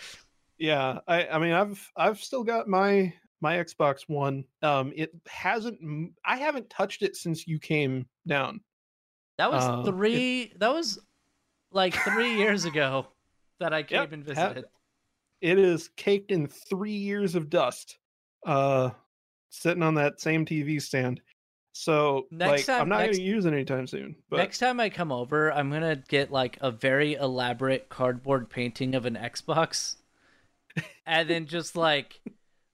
Speaker 3: yeah, I. I mean, I've I've still got my my Xbox One. Um, it hasn't. I haven't touched it since you came down.
Speaker 2: that was
Speaker 3: Uh, it-
Speaker 2: three. That was like three years ago that I came
Speaker 3: Yep,
Speaker 2: and visited.
Speaker 3: It is caked in three years of dust. Uh, sitting on that same TV stand. So
Speaker 2: Next
Speaker 3: like,
Speaker 2: time-
Speaker 3: I'm not
Speaker 2: next-
Speaker 3: gonna use it anytime soon. But
Speaker 2: Next time I come over, I'm gonna get like a very elaborate cardboard painting of an Xbox, and then just like,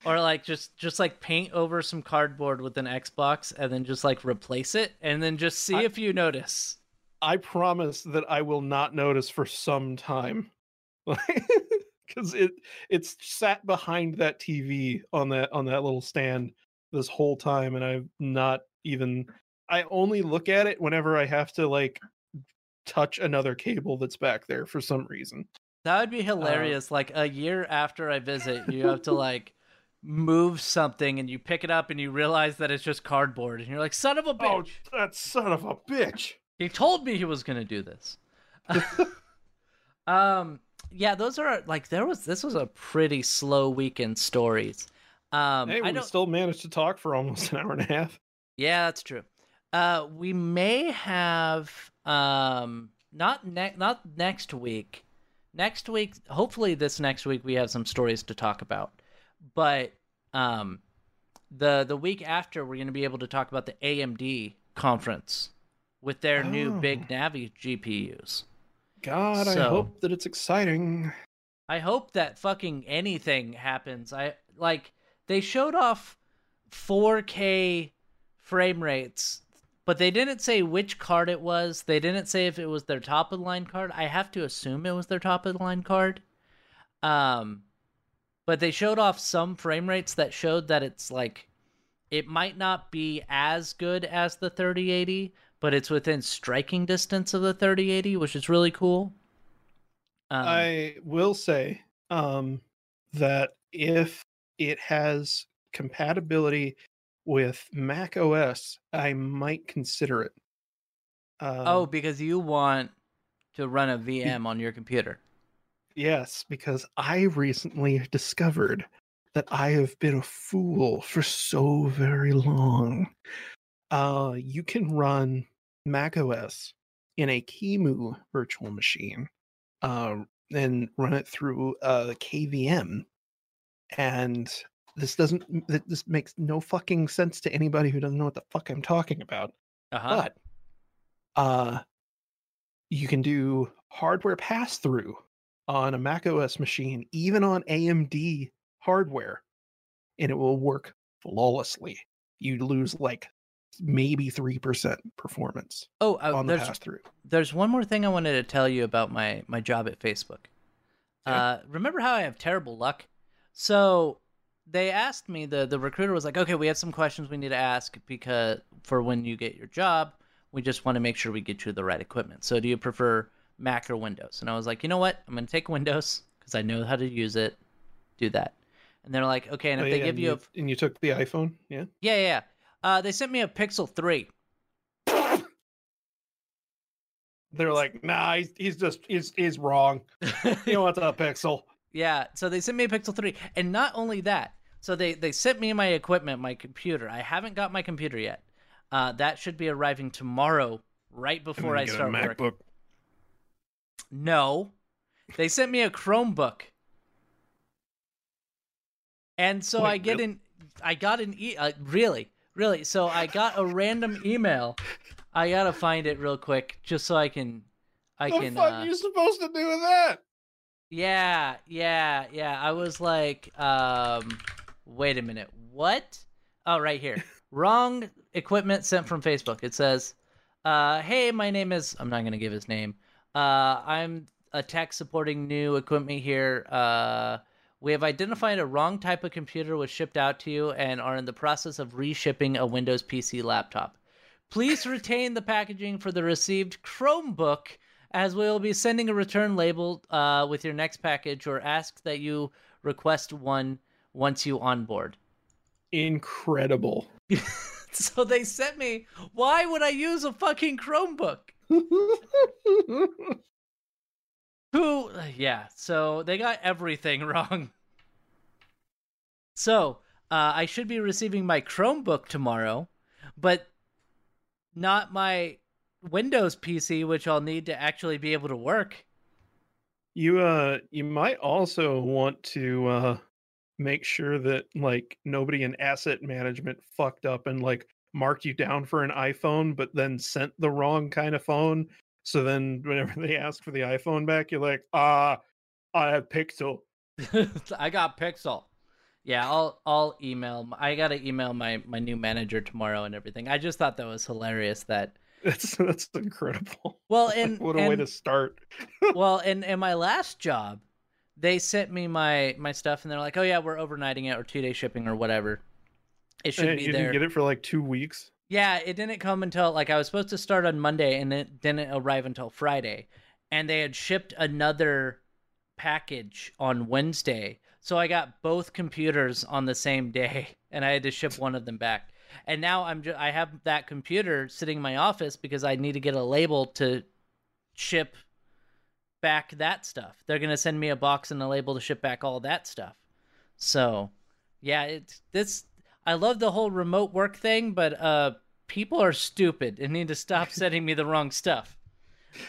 Speaker 2: or like just just like paint over some cardboard with an Xbox, and then just like replace it, and then just see
Speaker 3: I-
Speaker 2: if you notice.
Speaker 3: I promise that I will not notice for some time. Cuz it it's sat behind that TV on that on that little stand this whole time and I've not even I only look at it whenever I have to like touch another cable that's back there for some reason.
Speaker 2: That would be uh, hilarious. like a year after I visit, you have to like move something, and you pick it up, and you realize that it's just cardboard, and you're like, "Son of a bitch!"
Speaker 3: Oh, that son of a bitch.
Speaker 2: He told me he was gonna do this. um, yeah, those are like there was this was a pretty slow weekend stories. Um,
Speaker 3: hey, we still managed to talk for almost an hour and a half.
Speaker 2: Yeah, that's true. Uh, we may have um not ne- not next week. Next week, hopefully this next week we have some stories to talk about. But um the the week after we're going to be able to talk about the AMD conference with their new
Speaker 3: Oh.
Speaker 2: big Navi GPUs.
Speaker 3: God, I hope that it's exciting.
Speaker 2: I hope that fucking anything happens. I like they showed off 4K frame rates, but they didn't say which card it was. They didn't say if it was their top of the line card. I have to assume it was their top of the line card. Um but they showed off some frame rates that showed that it's like it might not be as good as the 3080, but it's within striking distance of the 3080, which is really cool. Um,
Speaker 3: I will say um, that if it has compatibility with Mac OS, I might consider it. Um,
Speaker 2: Oh, because you want to run a VM on your computer.
Speaker 3: Yes, because I recently discovered that I have been a fool for so very long. Uh, you can run macOS in a QEMU virtual machine uh, and run it through uh, KVM. And this doesn't, th- this makes no fucking sense to anybody who doesn't know what the fuck I'm talking about.
Speaker 2: Uh-huh.
Speaker 3: But uh, you can do hardware pass through on a Mac OS machine, even on AMD hardware and it will work flawlessly. You lose like maybe three percent performance
Speaker 2: Oh, uh,
Speaker 3: on the
Speaker 2: there's
Speaker 3: pass through.
Speaker 2: there's one more thing I wanted to tell you about my my job at Facebook.
Speaker 3: Okay.
Speaker 2: Uh, remember how I have terrible luck? So they asked me the the recruiter was like, "Okay, we have some questions we need to ask because for when you get your job, we just want to make sure we get you the right equipment. So do you prefer Mac or Windows?" And I was like, "You know what? I'm going to take Windows because I know how to use it. Do that." And they're like, "Okay, and if
Speaker 3: Oh,
Speaker 2: they give
Speaker 3: and
Speaker 2: you a
Speaker 3: and you took the iPhone, yeah.
Speaker 2: yeah, yeah, yeah. Uh, they sent me a Pixel 3.
Speaker 3: They're like, nah, he's, he's just he's he's wrong. You know what's a pixel?
Speaker 2: Yeah, so they sent me a Pixel 3. And not only that, so they, they sent me my equipment, my computer. I haven't got my computer yet. Uh, that should be arriving tomorrow, right before I
Speaker 3: Get a
Speaker 2: start work. No. They sent me a Chromebook. And so
Speaker 3: Wait,
Speaker 2: I get
Speaker 3: really?
Speaker 2: an I got an e uh, really, really. So I got a random email. I got to find it real quick just so I can I
Speaker 3: the
Speaker 2: can
Speaker 3: fuck
Speaker 2: uh,
Speaker 3: you supposed to do with that?
Speaker 2: Yeah, yeah, yeah. I was like, um, wait a minute, what? Oh, right here. Wrong equipment sent from Facebook. It says, uh, hey, my name is, I'm not going to give his name. Uh, I'm a tech supporting new equipment here. Uh, we have identified a wrong type of computer was shipped out to you and are in the process of reshipping a Windows PC laptop. Please retain the packaging for the received Chromebook as we will be sending a return label uh, with your next package or ask that you request one once you onboard.
Speaker 3: Incredible.
Speaker 2: so they sent me, why would I use a fucking Chromebook? Who, yeah, so they got everything wrong. So uh, I should be receiving my Chromebook tomorrow, but not my Windows PC, which I'll need to actually be able to work.
Speaker 3: you uh you might also want to uh make sure that like nobody in asset management fucked up and like marked you down for an iPhone but then sent the wrong kind of phone. So then whenever they ask for the iPhone back, you're like, ah, I have Pixel.
Speaker 2: I got Pixel. Yeah, I'll I'll email. I gotta email my my new manager tomorrow and everything. I just thought that was hilarious. That
Speaker 3: That's that's incredible.
Speaker 2: well,
Speaker 3: Like,
Speaker 2: and
Speaker 3: what a way to start.
Speaker 2: well, in in my last job, they sent me my my stuff and they're like, "Oh yeah, we're overnighting it or two day shipping or whatever." It should
Speaker 3: And
Speaker 2: be
Speaker 3: you
Speaker 2: there.
Speaker 3: didn't get it for like two weeks.
Speaker 2: Yeah, it didn't come until like I was supposed to start on Monday and it didn't arrive until Friday. And they had shipped another package on Wednesday. So I got both computers on the same day and I had to ship one of them back. And now I'm just I have that computer sitting in my office because I need to get a label to ship back that stuff. They're going to send me a box and a label to ship back all that stuff. So, yeah, it's this I love the whole remote work thing, but uh, people are stupid and need to stop sending me the wrong stuff.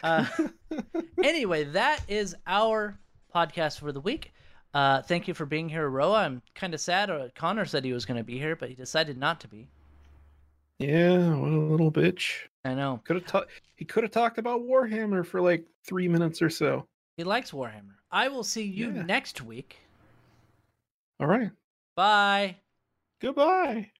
Speaker 2: Uh, anyway, that is our podcast for the week. Uh, thank you for being here, Roa. I'm kind of sad. Uh, Connor said he was going to be here, but he decided not to be.
Speaker 3: Yeah, what a little bitch.
Speaker 2: I know
Speaker 3: Could have ta- he could have talked about Warhammer for like three minutes or so.
Speaker 2: he likes Warhammer. I will see you
Speaker 3: Yeah.
Speaker 2: next week.
Speaker 3: All right.
Speaker 2: Bye.
Speaker 3: Goodbye.